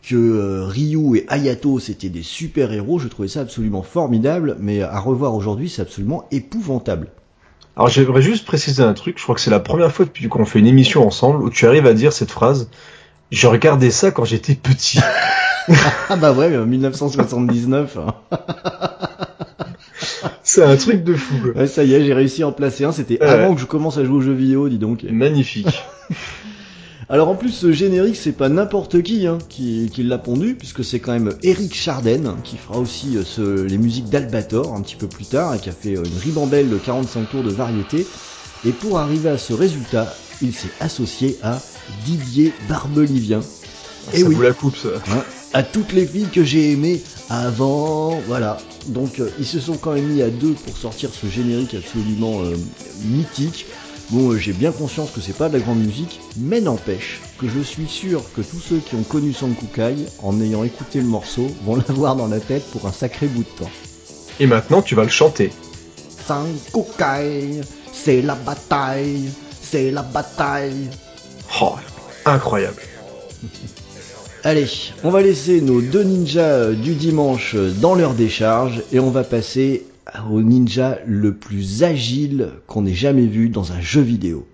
Que euh, Ryu et Hayato, c'était des super héros. Je trouvais ça absolument formidable. Mais à revoir aujourd'hui, c'est absolument épouvantable. Alors, j'aimerais juste préciser un truc. Je crois que c'est la première fois depuis qu'on fait une émission ensemble où tu arrives à dire cette phrase. Je regardais ça quand j'étais petit. (laughs) Ah bah ouais, euh, 1979. (laughs) (laughs) c'est un truc de fou. quoi. Ouais, ça y est, j'ai réussi à en placer un. C'était Ouais. avant que je commence à jouer aux jeux vidéo, dis donc. Magnifique. (laughs) Alors en plus, ce générique, c'est pas n'importe qui hein, qui, qui l'a pondu, puisque c'est quand même Eric Charden qui fera aussi euh, ce- les musiques d'Albator un petit peu plus tard et qui a fait euh, une ribambelle de 45 tours de variété. Et pour arriver à ce résultat, il s'est associé à Didier Barbelivien. ça Eh oui. vous la coupe, ça. Hein, à toutes les filles que j'ai aimées avant, voilà. Donc euh, ils se sont quand même mis à deux pour sortir ce générique absolument euh, mythique. Bon, euh, j'ai bien conscience que c'est pas de la grande musique, mais n'empêche que je suis sûr que tous ceux qui ont connu Sankukai, en ayant écouté le morceau, vont (laughs) l'avoir dans la tête pour un sacré bout de temps. Et maintenant, tu vas le chanter. Sankukai, c'est la bataille, c'est la bataille. Oh, incroyable. (laughs) Allez, on va laisser nos deux ninjas du dimanche dans leur décharge et on va passer au ninja le plus agile qu'on ait jamais vu dans un jeu vidéo.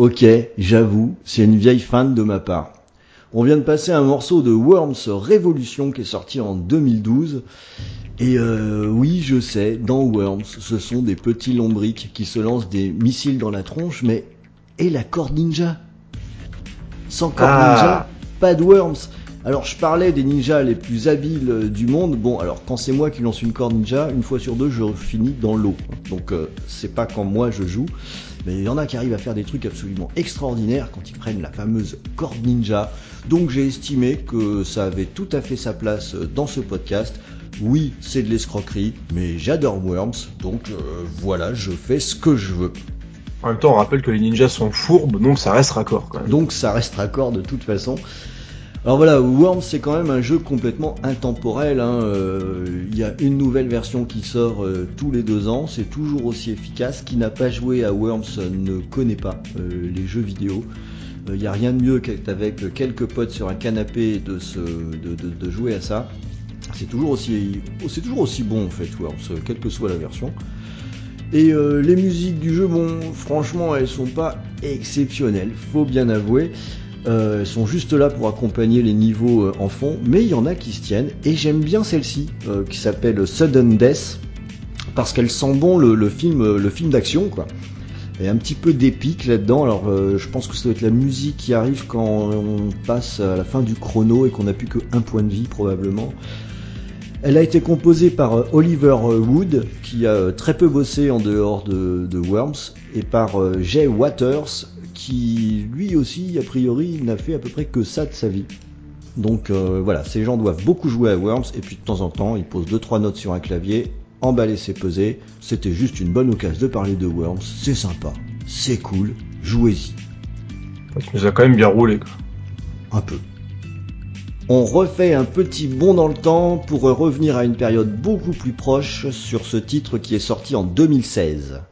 Ok, j'avoue, c'est une vieille fan de ma part. On vient de passer un morceau de Worms Revolution qui est sorti en 2012. Et euh, oui, je sais, dans Worms, ce sont des petits lombriques qui se lancent des missiles dans la tronche, mais et la corde ninja? Sans corde Ah. ninja, pas de Worms. Alors je parlais des ninjas les plus habiles euh, du monde. Bon, alors quand c'est moi qui lance une corde ninja, une fois sur deux, je finis dans l'eau. Donc euh, c'est pas quand moi je joue, mais il y en a qui arrivent à faire des trucs absolument extraordinaires quand ils prennent la fameuse corde ninja. Donc j'ai estimé que ça avait tout à fait sa place dans ce podcast. Oui, c'est de l'escroquerie, mais j'adore Worms, donc euh, voilà, je fais ce que je veux. En même temps, on rappelle que les ninjas sont fourbes, donc ça reste raccord quand même. Donc ça reste raccord de toute façon. Alors voilà, Worms c'est quand même un jeu complètement intemporel. hein. Euh, Il y a une nouvelle version qui sort euh, tous les deux ans, c'est toujours aussi efficace. Qui n'a pas joué à Worms ne connaît pas euh, les jeux vidéo. Euh, Il n'y a rien de mieux qu'avec quelques potes sur un canapé de, se, de, de- de jouer à ça. C'est toujours aussi, c'est toujours aussi bon en fait Worms, quelle que soit la version. Et les musiques du jeu, bon, franchement, elles sont pas exceptionnelles, faut bien avouer. Euh, elles sont juste là pour accompagner les niveaux euh, en fond, mais il y en a qui se tiennent. Et j'aime bien celle-ci, euh, qui s'appelle Sudden Death, parce qu'elle sent bon le, film, euh, le film d'action, quoi. Il y a un petit peu d'épique là-dedans. Alors, euh, je pense que ça doit être la musique qui arrive quand on passe à la fin du chrono et qu'on n'a plus qu'un point de vie, probablement. Elle a été composée par Oliver Wood, qui a très peu bossé en dehors de, Worms, et par Jay Waters, qui lui aussi, a priori, n'a fait à peu près que ça de sa vie. Donc euh, voilà, ces gens doivent beaucoup jouer à Worms, et puis de temps en temps, ils posent 2-3 notes sur un clavier, emballer c'est peser. C'était juste une bonne occasion de parler de Worms, c'est sympa, c'est cool, jouez-y. Tu nous as quand même bien roulé. Quoi. un peu. On refait un petit bond dans le temps pour revenir à une période beaucoup plus proche sur ce titre qui est sorti en 2016.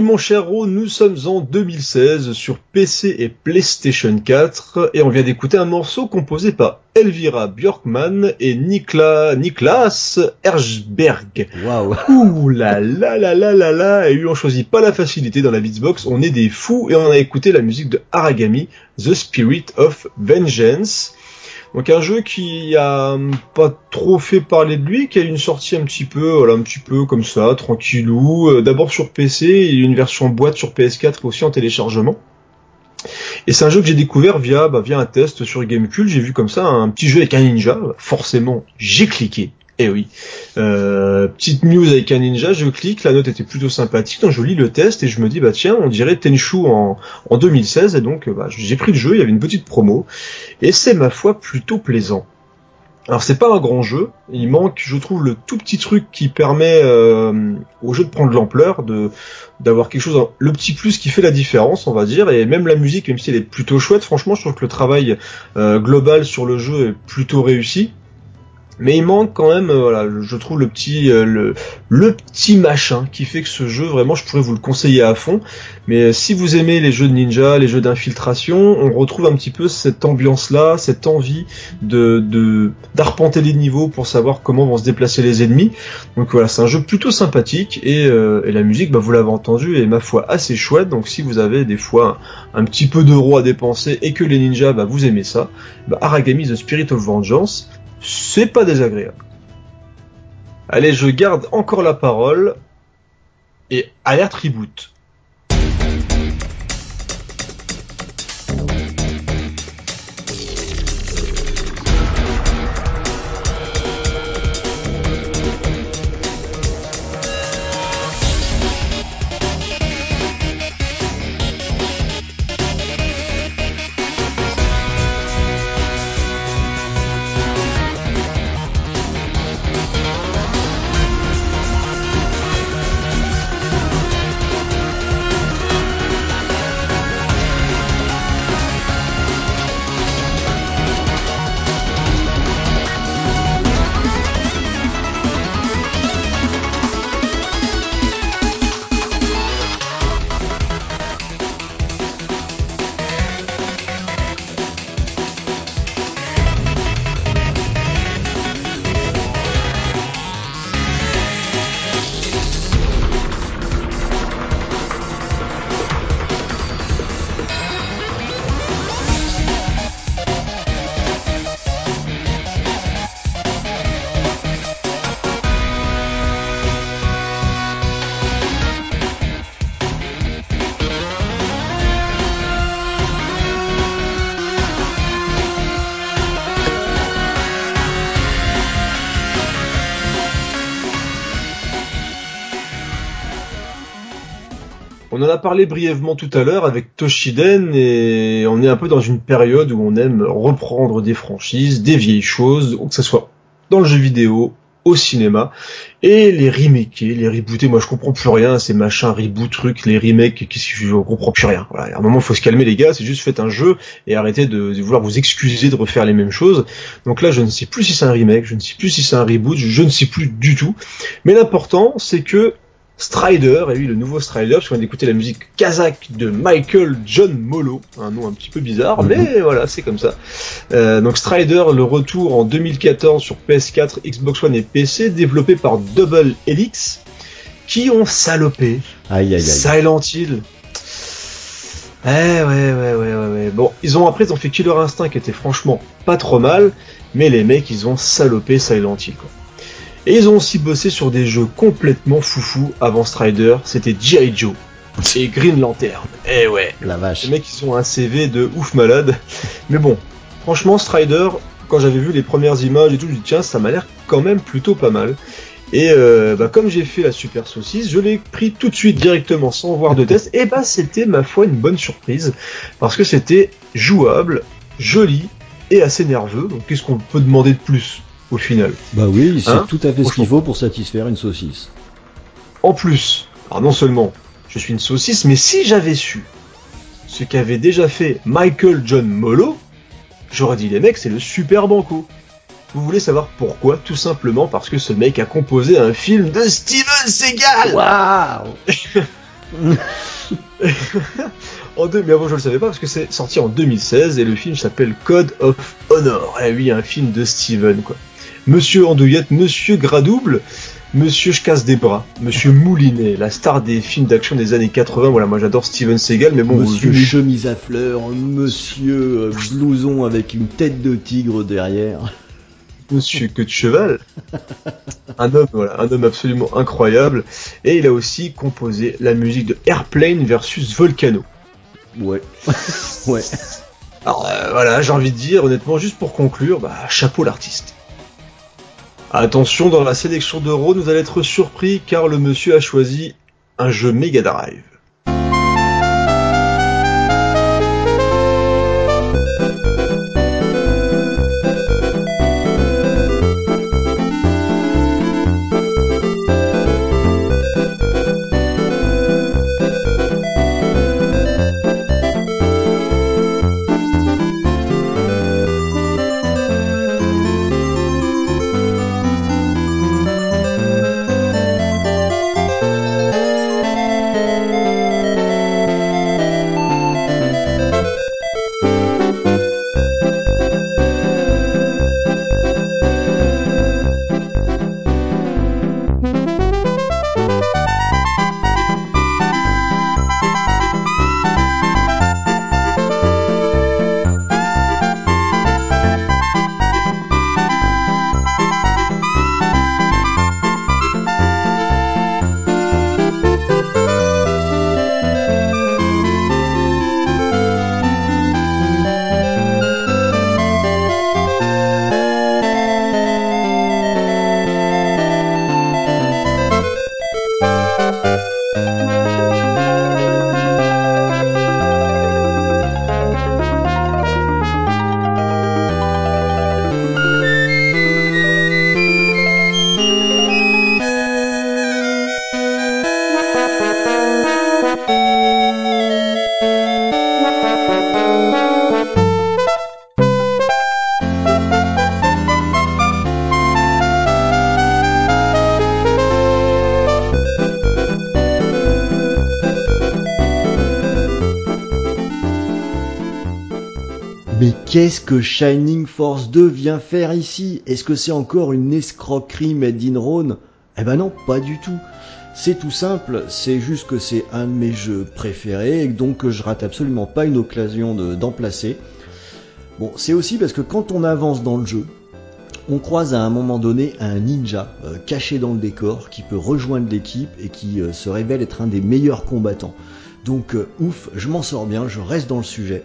Oui, mon cher Ro, nous sommes en 2016 sur PC et PlayStation 4 et on vient d'écouter un morceau composé par Elvira Björkman et Nikla, Niklas Erzberg. Waouh. Ouh là là là là là là, et lui on choisit pas la facilité dans la Beatsbox, on est des fous et on a écouté la musique de Aragami, The Spirit of Vengeance. Donc un jeu qui a pas trop fait parler de lui, qui a une sortie un petit peu, voilà, un petit peu comme ça, tranquillou. Euh, D'abord sur PC, et une version boîte sur PS4 aussi en téléchargement. Et c'est un jeu que j'ai découvert via, bah, via un test sur Gamecube. J'ai vu comme ça un petit jeu avec un ninja. Forcément, j'ai cliqué. Eh oui. Euh, petite news avec un ninja, je clique, la note était plutôt sympathique, donc je lis le test et je me dis bah tiens, on dirait Tenchu en, en 2016 et donc bah, j'ai pris le jeu, il y avait une petite promo et c'est ma foi plutôt plaisant. Alors c'est pas un grand jeu, il manque, je trouve, le tout petit truc qui permet euh, au jeu de prendre de l'ampleur, de d'avoir quelque chose, le petit plus qui fait la différence, on va dire, et même la musique, même si elle est plutôt chouette, franchement, je trouve que le travail euh, global sur le jeu est plutôt réussi. Mais il manque quand même, euh, voilà, je trouve le petit, euh, le, petit machin qui fait que ce jeu, vraiment, je pourrais vous le conseiller à fond. Mais euh, si vous aimez les jeux de ninja, les jeux d'infiltration, on retrouve un petit peu cette ambiance-là, cette envie de d'arpenter les niveaux pour savoir comment vont se déplacer les ennemis. Donc voilà, c'est un jeu plutôt sympathique et, et la musique, bah, vous l'avez entendu, est ma foi assez chouette. Donc si vous avez des fois un, un petit peu d'euros à dépenser et que les ninjas, bah, vous aimez ça, bah, Aragami The Spirit of Vengeance, c'est pas désagréable. Allez, je garde encore la parole et alerte reboot. En a parlé brièvement tout à l'heure avec Toshiden et on est un peu dans une période où on aime reprendre des franchises, des vieilles choses, que ce soit dans le jeu vidéo, au cinéma, et les remaker, les rebooter. Moi, je comprends plus rien, ces machins reboot trucs, les remakes, qu'est-ce que je comprends plus rien. Voilà. À un moment, il faut se calmer, les gars. C'est juste faites un jeu et arrêtez de, de vouloir vous excuser de refaire les mêmes choses. Donc là, je ne sais plus si c'est un remake, je ne sais plus si c'est un reboot, je ne sais plus du tout. Mais l'important, c'est que Strider, et oui, le nouveau Strider, parce qu'on vient d'écouter la musique kazakh de Michael John Molo, un nom un petit peu bizarre, Mhm. mais voilà, c'est comme ça. Euh, donc Strider, le retour en 2014 sur PS4, Xbox One et PC, développé par Double Helix, qui ont salopé Aïe, aïe, aïe. Silent Hill. Eh ouais, ouais, ouais, ouais, ouais. Bon, ils ont après, ils ont fait Killer Instinct qui était franchement pas trop mal, mais les mecs, ils ont salopé Silent Hill, quoi. Et ils ont aussi bossé sur des jeux complètement foufou avant Strider, c'était G.I. Joe et Green Lantern. Eh ouais. La vache. Les mecs, ils ont un CV de ouf malade. Mais bon, franchement, Strider, quand j'avais vu les premières images et tout, je me dis tiens, ça m'a l'air quand même plutôt pas mal. Et euh, bah, comme j'ai fait la super saucisse, je l'ai pris tout de suite directement sans voir de test. Et bah c'était ma foi une bonne surprise parce que c'était jouable, joli et assez nerveux. Donc qu'est-ce qu'on peut demander de plus? Au final Bah oui, c'est Hein tout à fait ce qu'il faut pour satisfaire une saucisse. En plus, alors non seulement je suis une saucisse, mais si j'avais su ce qu'avait déjà fait Michael John Molo, j'aurais dit les mecs, c'est le super banco. Vous voulez savoir pourquoi? Tout simplement parce que ce mec a composé un film de Steven Seagal Waouh (laughs) en deux, mais avant je le savais pas parce que c'est sorti en 2016 et le film s'appelle Code of Honor. Eh oui, un film de Steven quoi. Monsieur Andouillette, Monsieur Gradouble, Monsieur Je casse des bras, Monsieur Moulinet, la star des films d'action des années 80. Voilà, moi j'adore Steven Seagal, mais bon, Monsieur chemise à fleurs, Monsieur euh, blouson avec une tête de tigre derrière. Monsieur Queue de Cheval, un homme, voilà, un homme absolument incroyable, et il a aussi composé la musique de Airplane versus Volcano. Ouais. (laughs) ouais. Alors euh, voilà, j'ai envie de dire, honnêtement, juste pour conclure, bah, chapeau l'artiste. Attention, dans la sélection d'euros, vous allez être surpris car le monsieur a choisi un jeu Mega Drive. Qu'est-ce que Shining Force 2 vient faire ici? Est-ce que c'est encore une escroquerie made in Eh ben non, pas du tout. C'est tout simple, c'est juste que c'est un de mes jeux préférés et donc que je rate absolument pas une occasion de- d'en placer. Bon, c'est aussi parce que quand on avance dans le jeu, on croise à un moment donné un ninja euh, caché dans le décor qui peut rejoindre l'équipe et qui euh, se révèle être un des meilleurs combattants. Donc euh, ouf, je m'en sors bien, je reste dans le sujet.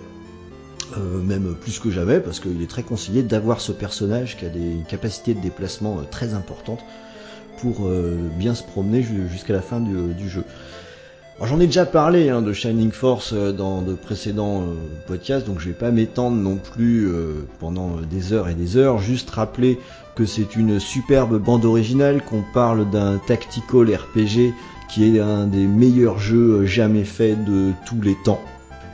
Euh, même plus que jamais, parce qu'il est très conseillé d'avoir ce personnage qui a des capacités de déplacement euh, très importantes pour euh, bien se promener ju- jusqu'à la fin du, jeu. J'en ai déjà parlé hein, de Shining Force dans de précédents podcasts, donc je vais pas m'étendre non plus pendant des heures et des heures. Juste rappeler que c'est une superbe bande originale, qu'on parle d'un tactical RPG qui est un des meilleurs jeux jamais faits de tous les temps.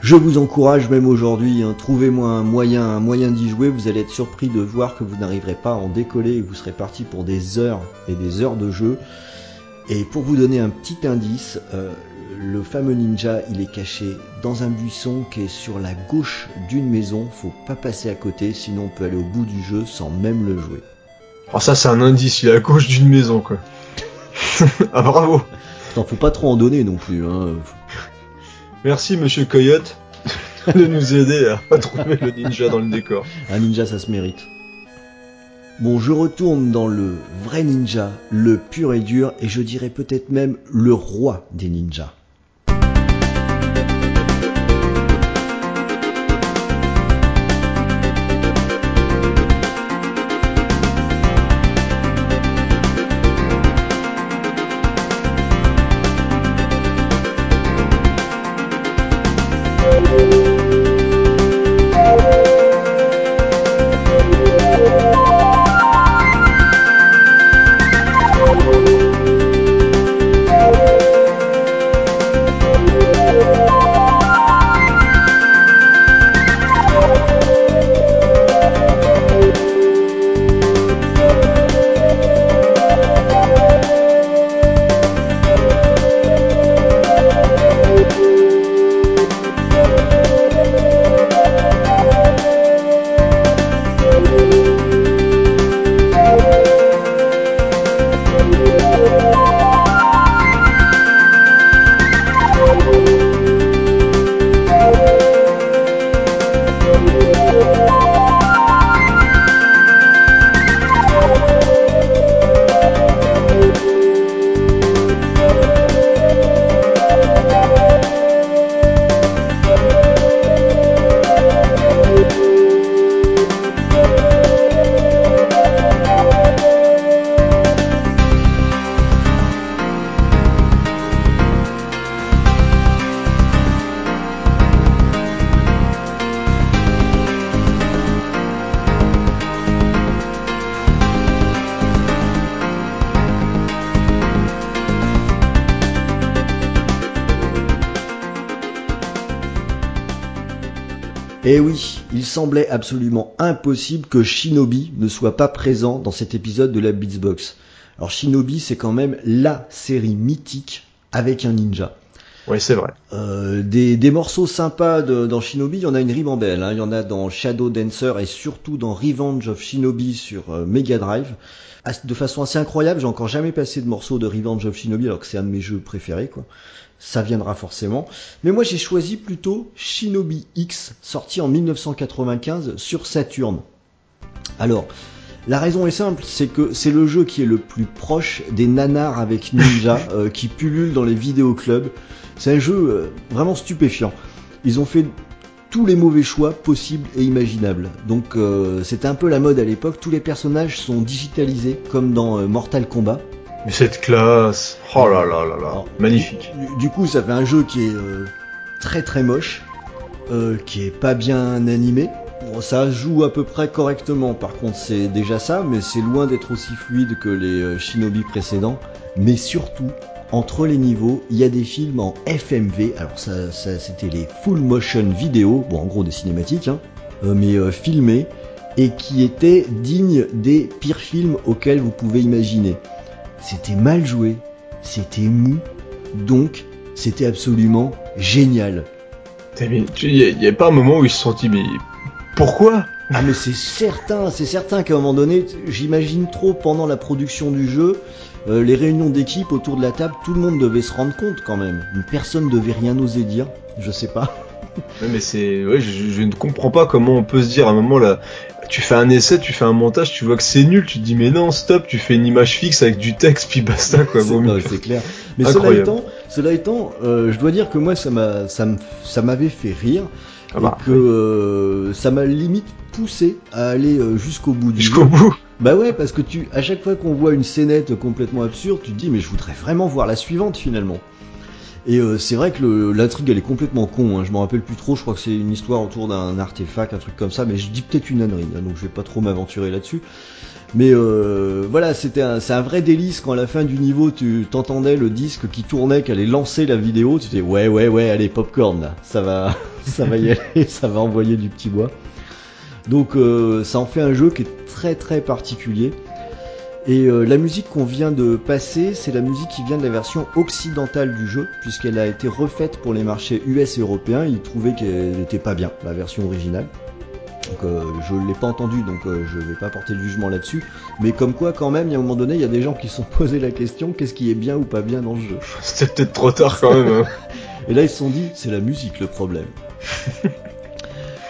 Je vous encourage même aujourd'hui, hein, trouvez-moi un moyen, un moyen d'y jouer, vous allez être surpris de voir que vous n'arriverez pas à en décoller et vous serez parti pour des heures et des heures de jeu. Et pour vous donner un petit indice, euh, le fameux ninja, il est caché dans un buisson qui est sur la gauche d'une maison, faut pas passer à côté, sinon on peut aller au bout du jeu sans même le jouer. Alors Oh, ça c'est un indice, il est à gauche d'une maison quoi. (laughs) ah bravo. Non, faut pas trop en donner non plus. Hein. Merci monsieur Coyote (laughs) de nous aider à (laughs) trouver le ninja dans le décor. Un ninja, ça se mérite. Bon, je retourne dans le vrai ninja, le pur et dur, et je dirais peut-être même le roi des ninjas. Et oui, il semblait absolument impossible que Shinobi ne soit pas présent dans cet épisode de la Beatsbox. Alors Shinobi, c'est quand même la série mythique avec un ninja. Oui, c'est vrai. Euh, des, des morceaux sympas de, dans Shinobi, il y en a une ribambelle. Hein. Il y en a dans Shadow Dancer et surtout dans Revenge of Shinobi sur euh, Mega Drive. De façon assez incroyable, j'ai encore jamais passé de morceau de Revenge of Shinobi alors que c'est un de mes jeux préférés. quoi. Ça viendra forcément. Mais moi j'ai choisi plutôt Shinobi X, sorti en 1995 sur Saturn. Alors, la raison est simple, c'est que c'est le jeu qui est le plus proche des nanars avec ninja (laughs) euh, qui pullulent dans les vidéoclubs. C'est un jeu euh, vraiment stupéfiant. Ils ont fait tous les mauvais choix possibles et imaginables. Donc euh, c'était un peu la mode à l'époque. Tous les personnages sont digitalisés comme dans Mortal Kombat. Mais cette classe, oh là là là là, magnifique. Du, du coup, ça fait un jeu qui est euh, très très moche, euh, qui est pas bien animé. Bon, ça joue à peu près correctement, par contre c'est déjà ça, mais c'est loin d'être aussi fluide que les euh, Shinobi précédents. Mais surtout, entre les niveaux, il y a des films en FMV, alors ça, ça c'était les full motion vidéo, bon en gros des cinématiques, hein, euh, mais euh, filmés, et qui étaient dignes des pires films auxquels vous pouvez imaginer. C'était mal joué, c'était mou, donc c'était absolument génial. Il n'y a, pas un moment où ils se sont dit, mais pourquoi? Ah mais c'est certain, c'est certain qu'à un moment donné, j'imagine trop pendant la production du jeu, euh, les réunions d'équipe autour de la table, tout le monde devait se rendre compte quand même. Personne devait rien oser dire, je sais pas. Ouais, mais c'est, ouais, je, je ne comprends pas comment on peut se dire à un moment là, tu fais un essai, tu fais un montage, tu vois que c'est nul, tu te dis mais non, stop, tu fais une image fixe avec du texte puis basta quoi. C'est clair. (laughs) Mais cela étant, cela étant, euh, je dois dire que moi ça m'a, ça m'avait fait rire Ah bah, et que euh, ça m'a limite poussé à aller euh, jusqu'au bout du Jusqu'au bout. Bah ouais, parce que tu, à chaque fois qu'on voit une scénette complètement absurde, tu te dis mais je voudrais vraiment voir la suivante finalement. Et euh, c'est vrai que l'intrigue elle est complètement con, hein. je m'en rappelle plus trop, je crois que c'est une histoire autour d'un artefact, un truc comme ça, mais je dis peut-être une ânerie, hein, donc je vais pas trop m'aventurer là-dessus. Mais euh, voilà, c'était un, c'est un vrai délice quand à la fin du niveau tu t'entendais le disque qui tournait, qu'elle allait lancer la vidéo, tu dis ouais ouais ouais, allez popcorn là, ça va, (laughs) ça va y aller, ça va envoyer du petit bois. Donc euh, ça en fait un jeu qui est très très particulier. Et euh, la musique qu'on vient de passer, c'est la musique qui vient de la version occidentale du jeu, puisqu'elle a été refaite pour les marchés US et européens. Ils trouvaient qu'elle n'était pas bien, la version originale. Donc euh, je ne l'ai pas entendu, donc euh, je vais pas porter le jugement là-dessus. Mais comme quoi, quand même, il y a un moment donné, il y a des gens qui se sont (laughs) posé la question qu'est-ce qui est bien ou pas bien dans le jeu? (laughs) C'était peut-être trop tard quand même. hein. et là, ils se sont dit, c'est la musique le problème. (laughs)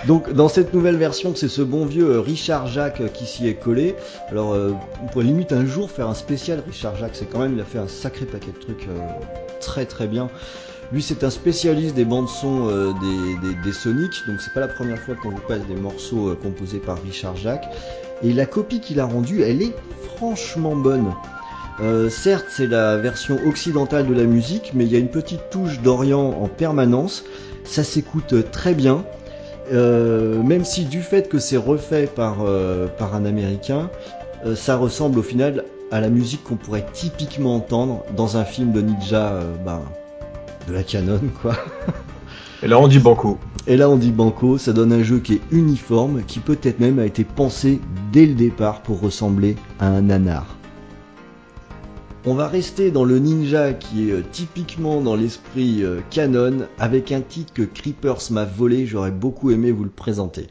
Donc, dans cette nouvelle version, c'est ce bon vieux euh, Richard Jacques euh, qui s'y est collé. Alors, euh, on pourrait limite un jour faire un spécial Richard Jacques. C'est quand même, il a fait un sacré paquet de trucs euh, très très bien. Lui, c'est un spécialiste des bandes son euh, des, des, des Sonic. Donc, c'est pas la première fois qu'on vous passe des morceaux euh, composés par Richard Jacques. Et la copie qu'il a rendue, elle est franchement bonne. Euh, certes, c'est la version occidentale de la musique, mais il y a une petite touche d'Orient en permanence. Ça s'écoute très bien. Euh, même si du fait que c'est refait par, euh, par un Américain, euh, ça ressemble au final à la musique qu'on pourrait typiquement entendre dans un film de ninja ben, de la canon, quoi. Et là on dit banco. Et là on dit banco, ça donne un jeu qui est uniforme, qui peut-être même a été pensé dès le départ pour ressembler à un nanar. On va rester dans le ninja qui est euh, typiquement dans l'esprit euh, canon avec un titre que Creepers m'a volé, j'aurais beaucoup aimé vous le présenter.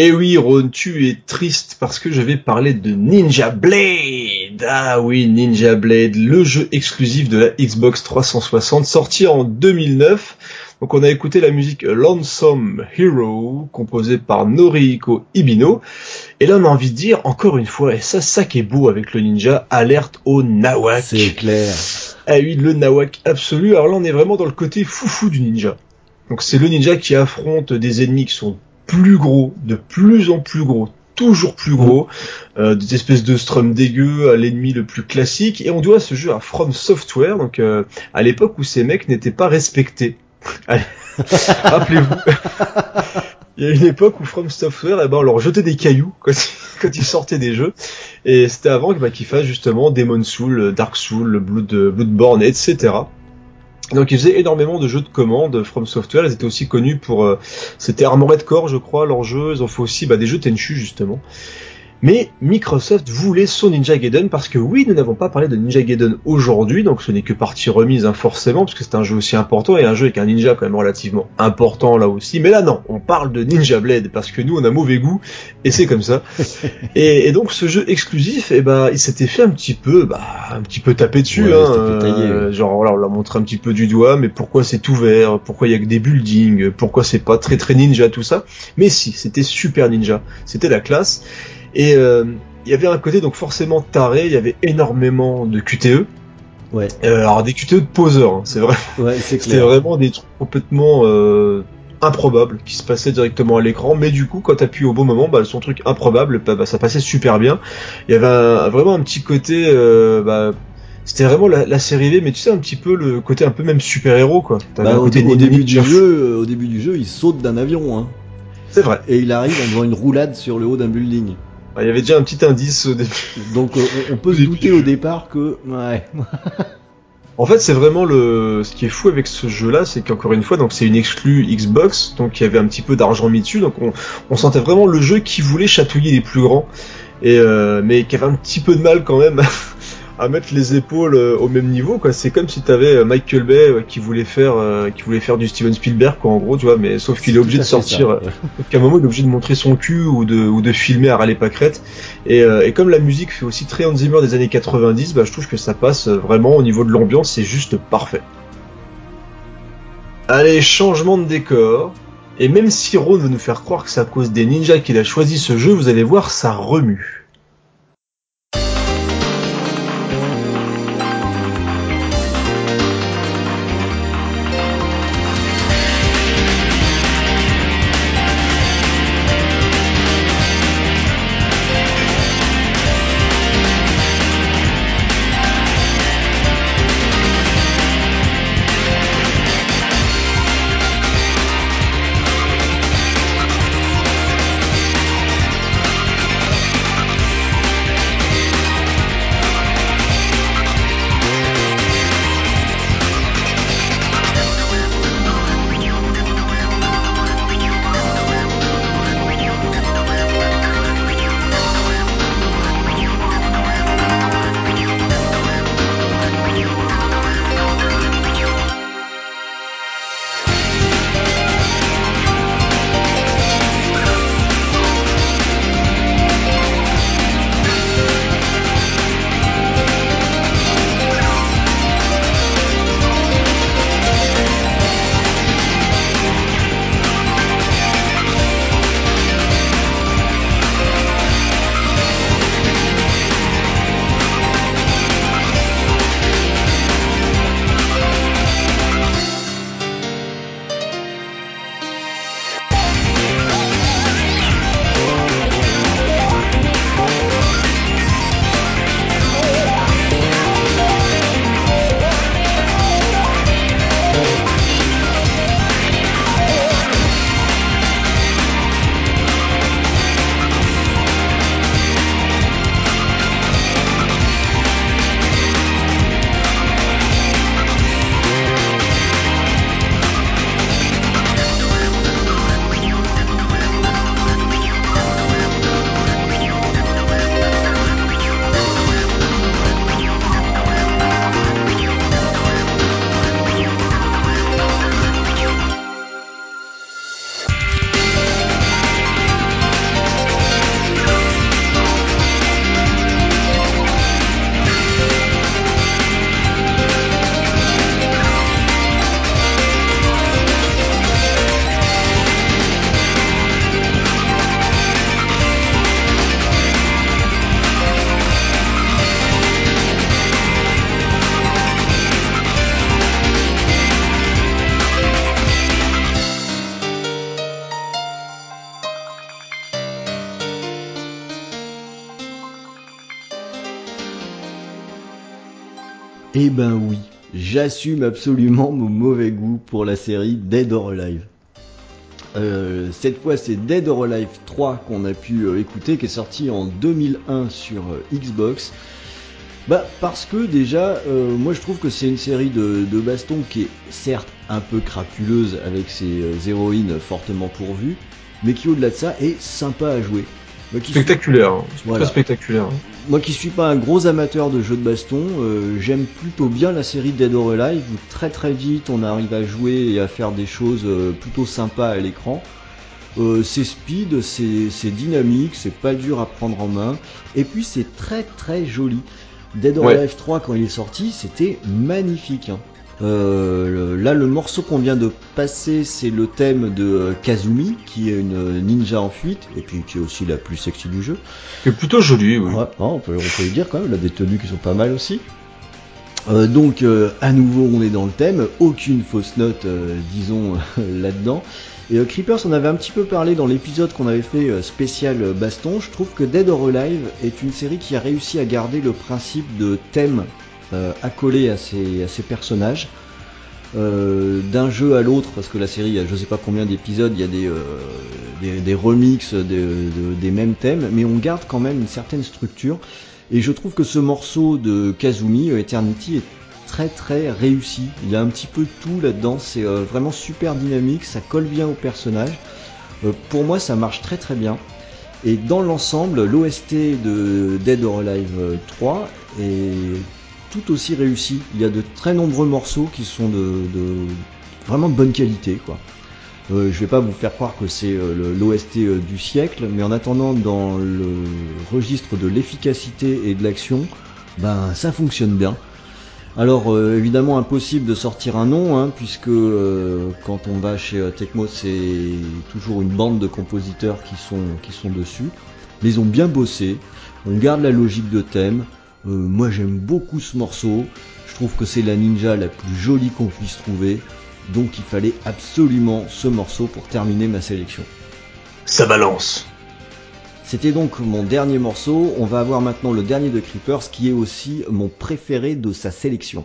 Et oui, Ron, tu es triste parce que je vais parler de Ninja Blade. Ah oui, Ninja Blade, le jeu exclusif de la Xbox 360, sorti en 2009. Donc on a écouté la musique Lonesome Hero, composée par Norihiko Ibino. Et là on a envie de dire, encore une fois, et ça, ça qui est beau avec le ninja, alerte au nawak. C'est clair. Ah oui, le nawak absolu. Alors là on est vraiment dans le côté foufou du ninja. Donc c'est le ninja qui affronte des ennemis qui sont plus gros, de plus en plus gros, toujours plus gros, euh, des espèces de strum dégueux à l'ennemi le plus classique, et on doit ce jeu à From Software, donc euh, à l'époque où ces mecs n'étaient pas respectés. (laughs) (laughs) Rappelez-vous, il y a une époque où From Software, eh ben, on leur jetait des cailloux (laughs) quand, ils sortaient des jeux, et c'était avant bah, qu'ils fassent justement Demon Soul, Dark Soul, Blood, Bloodborne, etc. Donc ils faisaient énormément de jeux de commandes From Software, ils étaient aussi connus pour... Euh, c'était Armored Core je crois, leur jeu, ils ont fait aussi bah, des jeux Tenchu justement. Mais Microsoft voulait son Ninja Gaiden parce que oui, nous n'avons pas parlé de Ninja Gaiden aujourd'hui, donc ce n'est que partie remise hein, forcément, parce que c'est un jeu aussi important et un jeu avec un ninja quand même relativement important là aussi. Mais là non, on parle de Ninja Blade parce que nous on a mauvais goût et c'est comme ça. (laughs) et, et, donc ce jeu exclusif, eh ben il s'était fait un petit peu, bah un petit peu taper dessus, Ouais, hein, euh, genre voilà, on l'a montré un petit peu du doigt, mais pourquoi c'est ouvert, pourquoi il y a que des buildings, pourquoi c'est pas très très ninja tout ça. Mais si, c'était super ninja, c'était la classe. Et euh, il y avait un côté donc forcément taré, il y avait énormément de QTE. Ouais, Euh, alors des QTE de poseurs, hein, c'est vrai. ouais, C'était vraiment des trucs complètement euh, improbables qui se passaient directement à l'écran, mais du coup quand t'appuies au bon moment, bah, son truc improbable, bah, bah, ça passait super bien. Il y avait un- vraiment un petit côté, euh, bah, c'était vraiment la, la série V, mais tu sais un petit peu le côté un peu même super héros quoi. Bah, au, au début du jeu, au début du jeu, il saute d'un avion, hein, c'est vrai. et il arrive en faisant une roulade sur le haut d'un building. Il y avait déjà un petit indice au début. Donc euh, on, peut se douter au départ que ouais, (laughs) En fait, c'est vraiment le ce qui est fou avec ce jeu-là, c'est qu'encore une fois, donc c'est une exclue Xbox, donc il y avait un petit peu d'argent mis dessus, donc on, on sentait vraiment le jeu qui voulait chatouiller les plus grands, et euh, mais qui avait un petit peu de mal quand même à mettre les épaules euh, au même niveau, quoi. C'est comme si t'avais euh, Michael Bay euh, qui voulait faire qui voulait faire du Steven Spielberg, quoi, en gros, tu vois, mais sauf qu'il est obligé de sortir. ça. euh, (laughs) donc à un moment, il est obligé de montrer son cul ou de, ou de filmer à râler pâquerette. Et, euh, et comme la musique fait aussi très Hans Zimmer des années 90, bah, je trouve que ça passe vraiment au niveau de l'ambiance, c'est juste parfait. Allez, changement de décor. Et même si Ron veut nous faire croire que c'est à cause des ninjas qu'il a choisi ce jeu, vous allez voir, ça remue. J'assume absolument mon mauvais goût pour la série Dead or Alive. Euh, cette fois, c'est Dead or Alive 3 qu'on a pu euh, écouter, qui est sorti en 2001 sur euh, Xbox. Bah parce que déjà, moi je trouve que c'est une série de, de baston qui est certes un peu crapuleuse avec ses héroïnes fortement pourvues, mais qui au-delà de ça est sympa à jouer. Moi qui, suis, Spectaculaire, hein. Voilà. très spectaculaire. hein. moi qui suis pas un gros amateur de jeux de baston, euh, j'aime plutôt bien la série Dead or Alive où très très vite on arrive à jouer et à faire des choses euh, plutôt sympas à l'écran. Euh, c'est speed, c'est c'est dynamique, c'est pas dur à prendre en main, et puis c'est très très joli. Dead or Ouais. Alive 3 quand il est sorti, c'était magnifique. hein. Euh, là, le morceau qu'on vient de passer, c'est le thème de euh, Kazumi, qui est une ninja en fuite, et puis qui est aussi la plus sexy du jeu. C'est plutôt joli, oui. Ouais, on, peut, on peut le dire quand même, elle a des tenues qui sont pas mal aussi. Euh, donc euh, à nouveau on est dans le thème, aucune fausse note euh, disons (laughs) là-dedans. Et euh, Creepers on avait un petit peu parlé dans l'épisode qu'on avait fait euh, spécial euh, baston, je trouve que Dead or Alive est une série qui a réussi à garder le principe de thème euh, accolé à ses, à personnages. Euh, d'un jeu à l'autre, parce que la série, a je sais pas combien d'épisodes, il y a des, euh, des, remixes de- de- des mêmes thèmes, mais on garde quand même une certaine structure. Et je trouve que ce morceau de Kazumi, euh, Eternity, est très très réussi. Il y a un petit peu tout là-dedans, c'est euh, vraiment super dynamique, ça colle bien au personnage. Euh, pour moi, ça marche très très bien. Et dans l'ensemble, l'OST de Dead or Alive euh, 3 est tout aussi réussi. Il y a de très nombreux morceaux qui sont de, vraiment de bonne qualité, quoi. Euh, je vais pas vous faire croire que c'est euh, l'OST euh, du siècle, mais en attendant, dans le registre de l'efficacité et de l'action, ben ça fonctionne bien. Alors euh, évidemment impossible de sortir un nom, hein, puisque quand on va chez Tecmo, c'est toujours une bande de compositeurs qui sont qui sont dessus. Mais ils ont bien bossé. On garde la logique de thème. Euh, moi j'aime beaucoup ce morceau. Je trouve que c'est la ninja la plus jolie qu'on puisse trouver. Donc il fallait absolument ce morceau pour terminer ma sélection. Ça balance. C'était donc mon dernier morceau. On va avoir maintenant le dernier de Creepers qui est aussi mon préféré de sa sélection.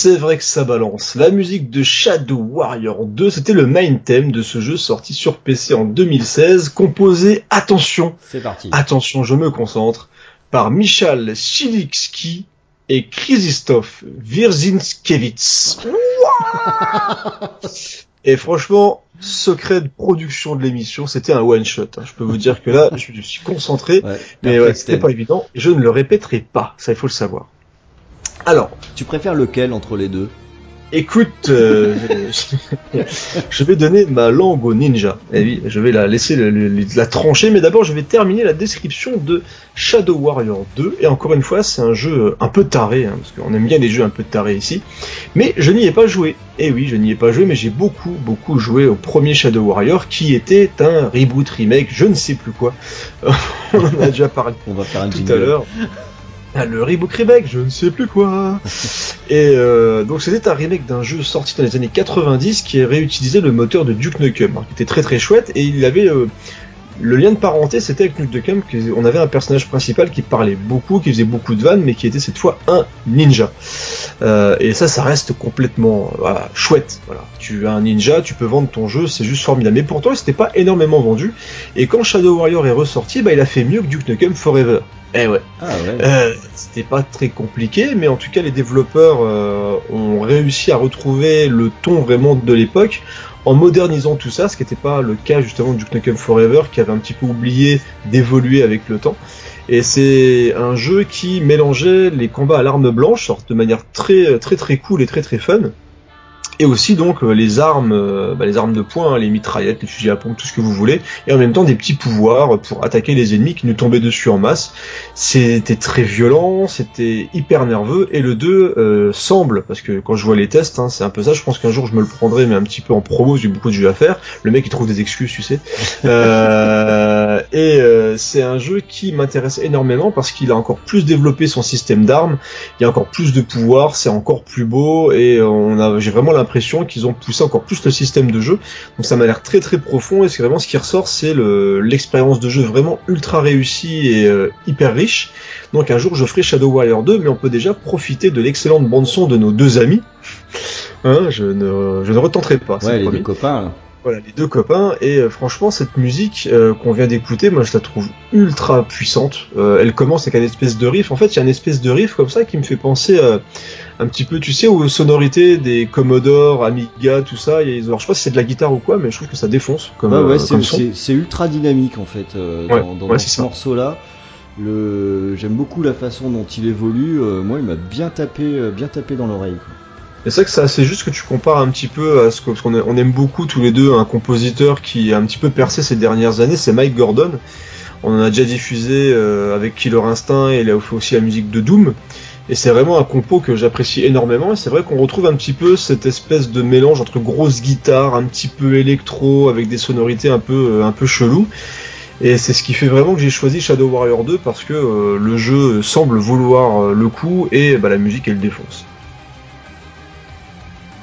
C'est vrai que ça balance. La musique de Shadow Warrior 2, c'était le main theme de ce jeu sorti sur PC en 2016, composé, attention, C'est parti. attention, je me concentre, par Michal Silikski et Krzysztof Wierzinskiewicz. et franchement, secret de production de l'émission, c'était un one shot. hein. Je peux vous dire que là, je suis concentré, Ouais, mais ouais, c'était pas évident. Je ne le répéterai pas, ça il faut le savoir. Alors, Tu préfères lequel entre les deux? Écoute, euh, (laughs) je, vais donner ma langue au ninja. Eh oui, je vais la laisser la trancher, mais d'abord je vais terminer la description de Shadow Warrior 2. Et encore une fois, c'est un jeu un peu taré, hein, parce qu'on aime bien les jeux un peu tarés ici. Mais je n'y ai pas joué. Eh oui, je n'y ai pas joué, mais j'ai beaucoup, beaucoup joué au premier Shadow Warrior, qui était un reboot, remake, je ne sais plus quoi. (laughs) On en a déjà parlé On va faire un tout à l'heure. Ah, le reboot remake, je ne sais plus quoi. (laughs) Et euh, donc c'était un remake d'un jeu sorti dans les années 90 qui réutilisait le moteur de Duke Nukem, hein, qui était très très chouette et il avait euh, le lien de parenté, c'était avec Duke Nukem qu'on avait un personnage principal qui parlait beaucoup, qui faisait beaucoup de vannes, mais qui était cette fois un ninja. Euh, et ça, ça reste complètement voilà, chouette. Voilà, tu as un ninja, tu peux vendre ton jeu, c'est juste formidable. Mais pourtant, il s'était pas énormément vendu. Et quand Shadow Warrior est ressorti, bah, il a fait mieux que Duke Nukem Forever. Eh ouais. Ah ouais. Euh, C'était pas très compliqué, mais en tout cas les développeurs euh, ont réussi à retrouver le ton vraiment de l'époque en modernisant tout ça, ce qui n'était pas le cas justement du Nukem Forever qui avait un petit peu oublié d'évoluer avec le temps. Et c'est un jeu qui mélangeait les combats à l'arme blanche, de manière très très très cool et très très fun. Et aussi donc euh, les armes, euh, bah, les armes de poing, hein, les mitraillettes, les fusils à pompe, tout ce que vous voulez, et en même temps des petits pouvoirs pour attaquer les ennemis qui nous tombaient dessus en masse. C'était très violent, c'était hyper nerveux, et le 2 euh, semble, parce que quand je vois les tests, hein, c'est un peu ça, je pense qu'un jour je me le prendrai, mais un petit peu en promo, j'ai beaucoup de jeux à faire. Le mec il trouve des excuses, tu sais. Euh, et euh, c'est un jeu qui m'intéresse énormément parce qu'il a encore plus développé son système d'armes, il y a encore plus de pouvoir, c'est encore plus beau, et on a, j'ai vraiment l'impression qu'ils ont poussé encore plus le système de jeu. Donc ça m'a l'air très très profond, et c'est vraiment ce qui ressort, c'est le, l'expérience de jeu vraiment ultra réussie et euh, hyper riche. Donc un jour je ferai Shadow Warrior 2, mais on peut déjà profiter de l'excellente bande son de nos deux amis. Hein, je ne, je ne retenterai pas. Ouais, les deux copains. là. Voilà, les deux copains. Et euh, franchement, cette musique euh, qu'on vient d'écouter, moi je la trouve ultra puissante. Euh, elle commence avec un espèce de riff. En fait, il y a un espèce de riff comme ça qui me fait penser un petit peu, tu sais, aux sonorités des Commodore, Amiga, tout ça. A- alors, je sais pas si c'est de la guitare ou quoi, mais je trouve que ça défonce comme, ouais, c'est- ultra dynamique en fait Ouais, dans, ouais, ce morceau-là. Le, j'aime beaucoup la façon dont il évolue. moi, il m'a bien tapé, bien tapé dans l'oreille. Et c'est que c'est assez juste que tu compares un petit peu à ce qu'on aime beaucoup tous les deux un compositeur qui a un petit peu percé ces dernières années, c'est Mike Gordon. On en a déjà diffusé euh, avec Killer Instinct et il a fait aussi la musique de Doom. Et c'est vraiment un compo que j'apprécie énormément. Et c'est vrai qu'on retrouve un petit peu cette espèce de mélange entre grosse guitare, un petit peu électro, avec des sonorités un peu, euh, un chelou. Et c'est ce qui fait vraiment que j'ai choisi Shadow Warrior 2 parce que euh, le jeu semble vouloir le coup et bah, la musique elle défonce.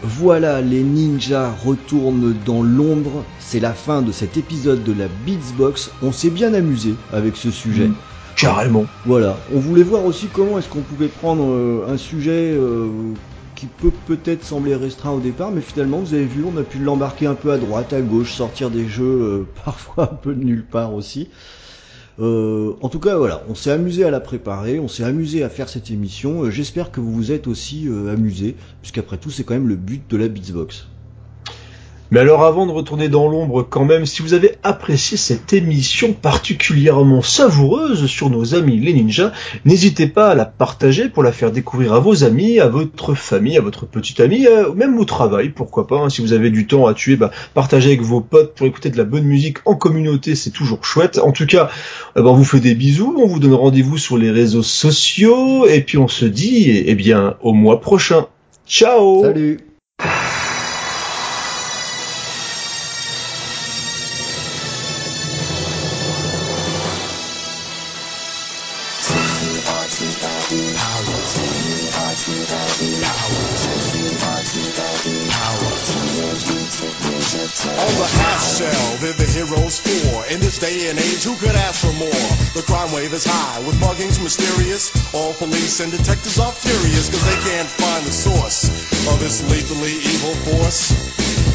Voilà, les ninjas retournent dans l'ombre. C'est la fin de cet épisode de la Beatsbox. On s'est bien amusé avec ce sujet. Mm. Carrément. Voilà, on voulait voir aussi comment est-ce qu'on pouvait prendre euh, un sujet euh, qui peut peut-être sembler restreint au départ, mais finalement, vous avez vu, on a pu l'embarquer un peu à droite, à gauche, sortir des jeux euh, (laughs) parfois un peu de nulle part aussi. Euh, en tout cas, voilà, on s'est amusé à la préparer, on s'est amusé à faire cette émission. Euh, J'espère que vous vous êtes aussi euh, amusés, puisqu'après tout, c'est quand même le but de la Beatsbox. Mais alors avant de retourner dans l'ombre quand même, si vous avez apprécié cette émission particulièrement savoureuse sur nos amis les ninjas, n'hésitez pas à la partager pour la faire découvrir à vos amis, à votre famille, à votre petite amie, euh, même au travail, pourquoi pas. hein. si vous avez du temps à tuer, bah, partagez avec vos potes pour écouter de la bonne musique en communauté, c'est toujours chouette. En tout cas, euh, bah, on vous fait des bisous, on vous donne rendez-vous sur les réseaux sociaux, et puis on se dit, eh eh bien, au mois prochain. Ciao Salut On the half shell, they're the heroes for. In this day and age, who could ask for more? The crime wave is high, with muggings mysterious. All police and detectives are furious, cause they can't find the source of this lethally evil force.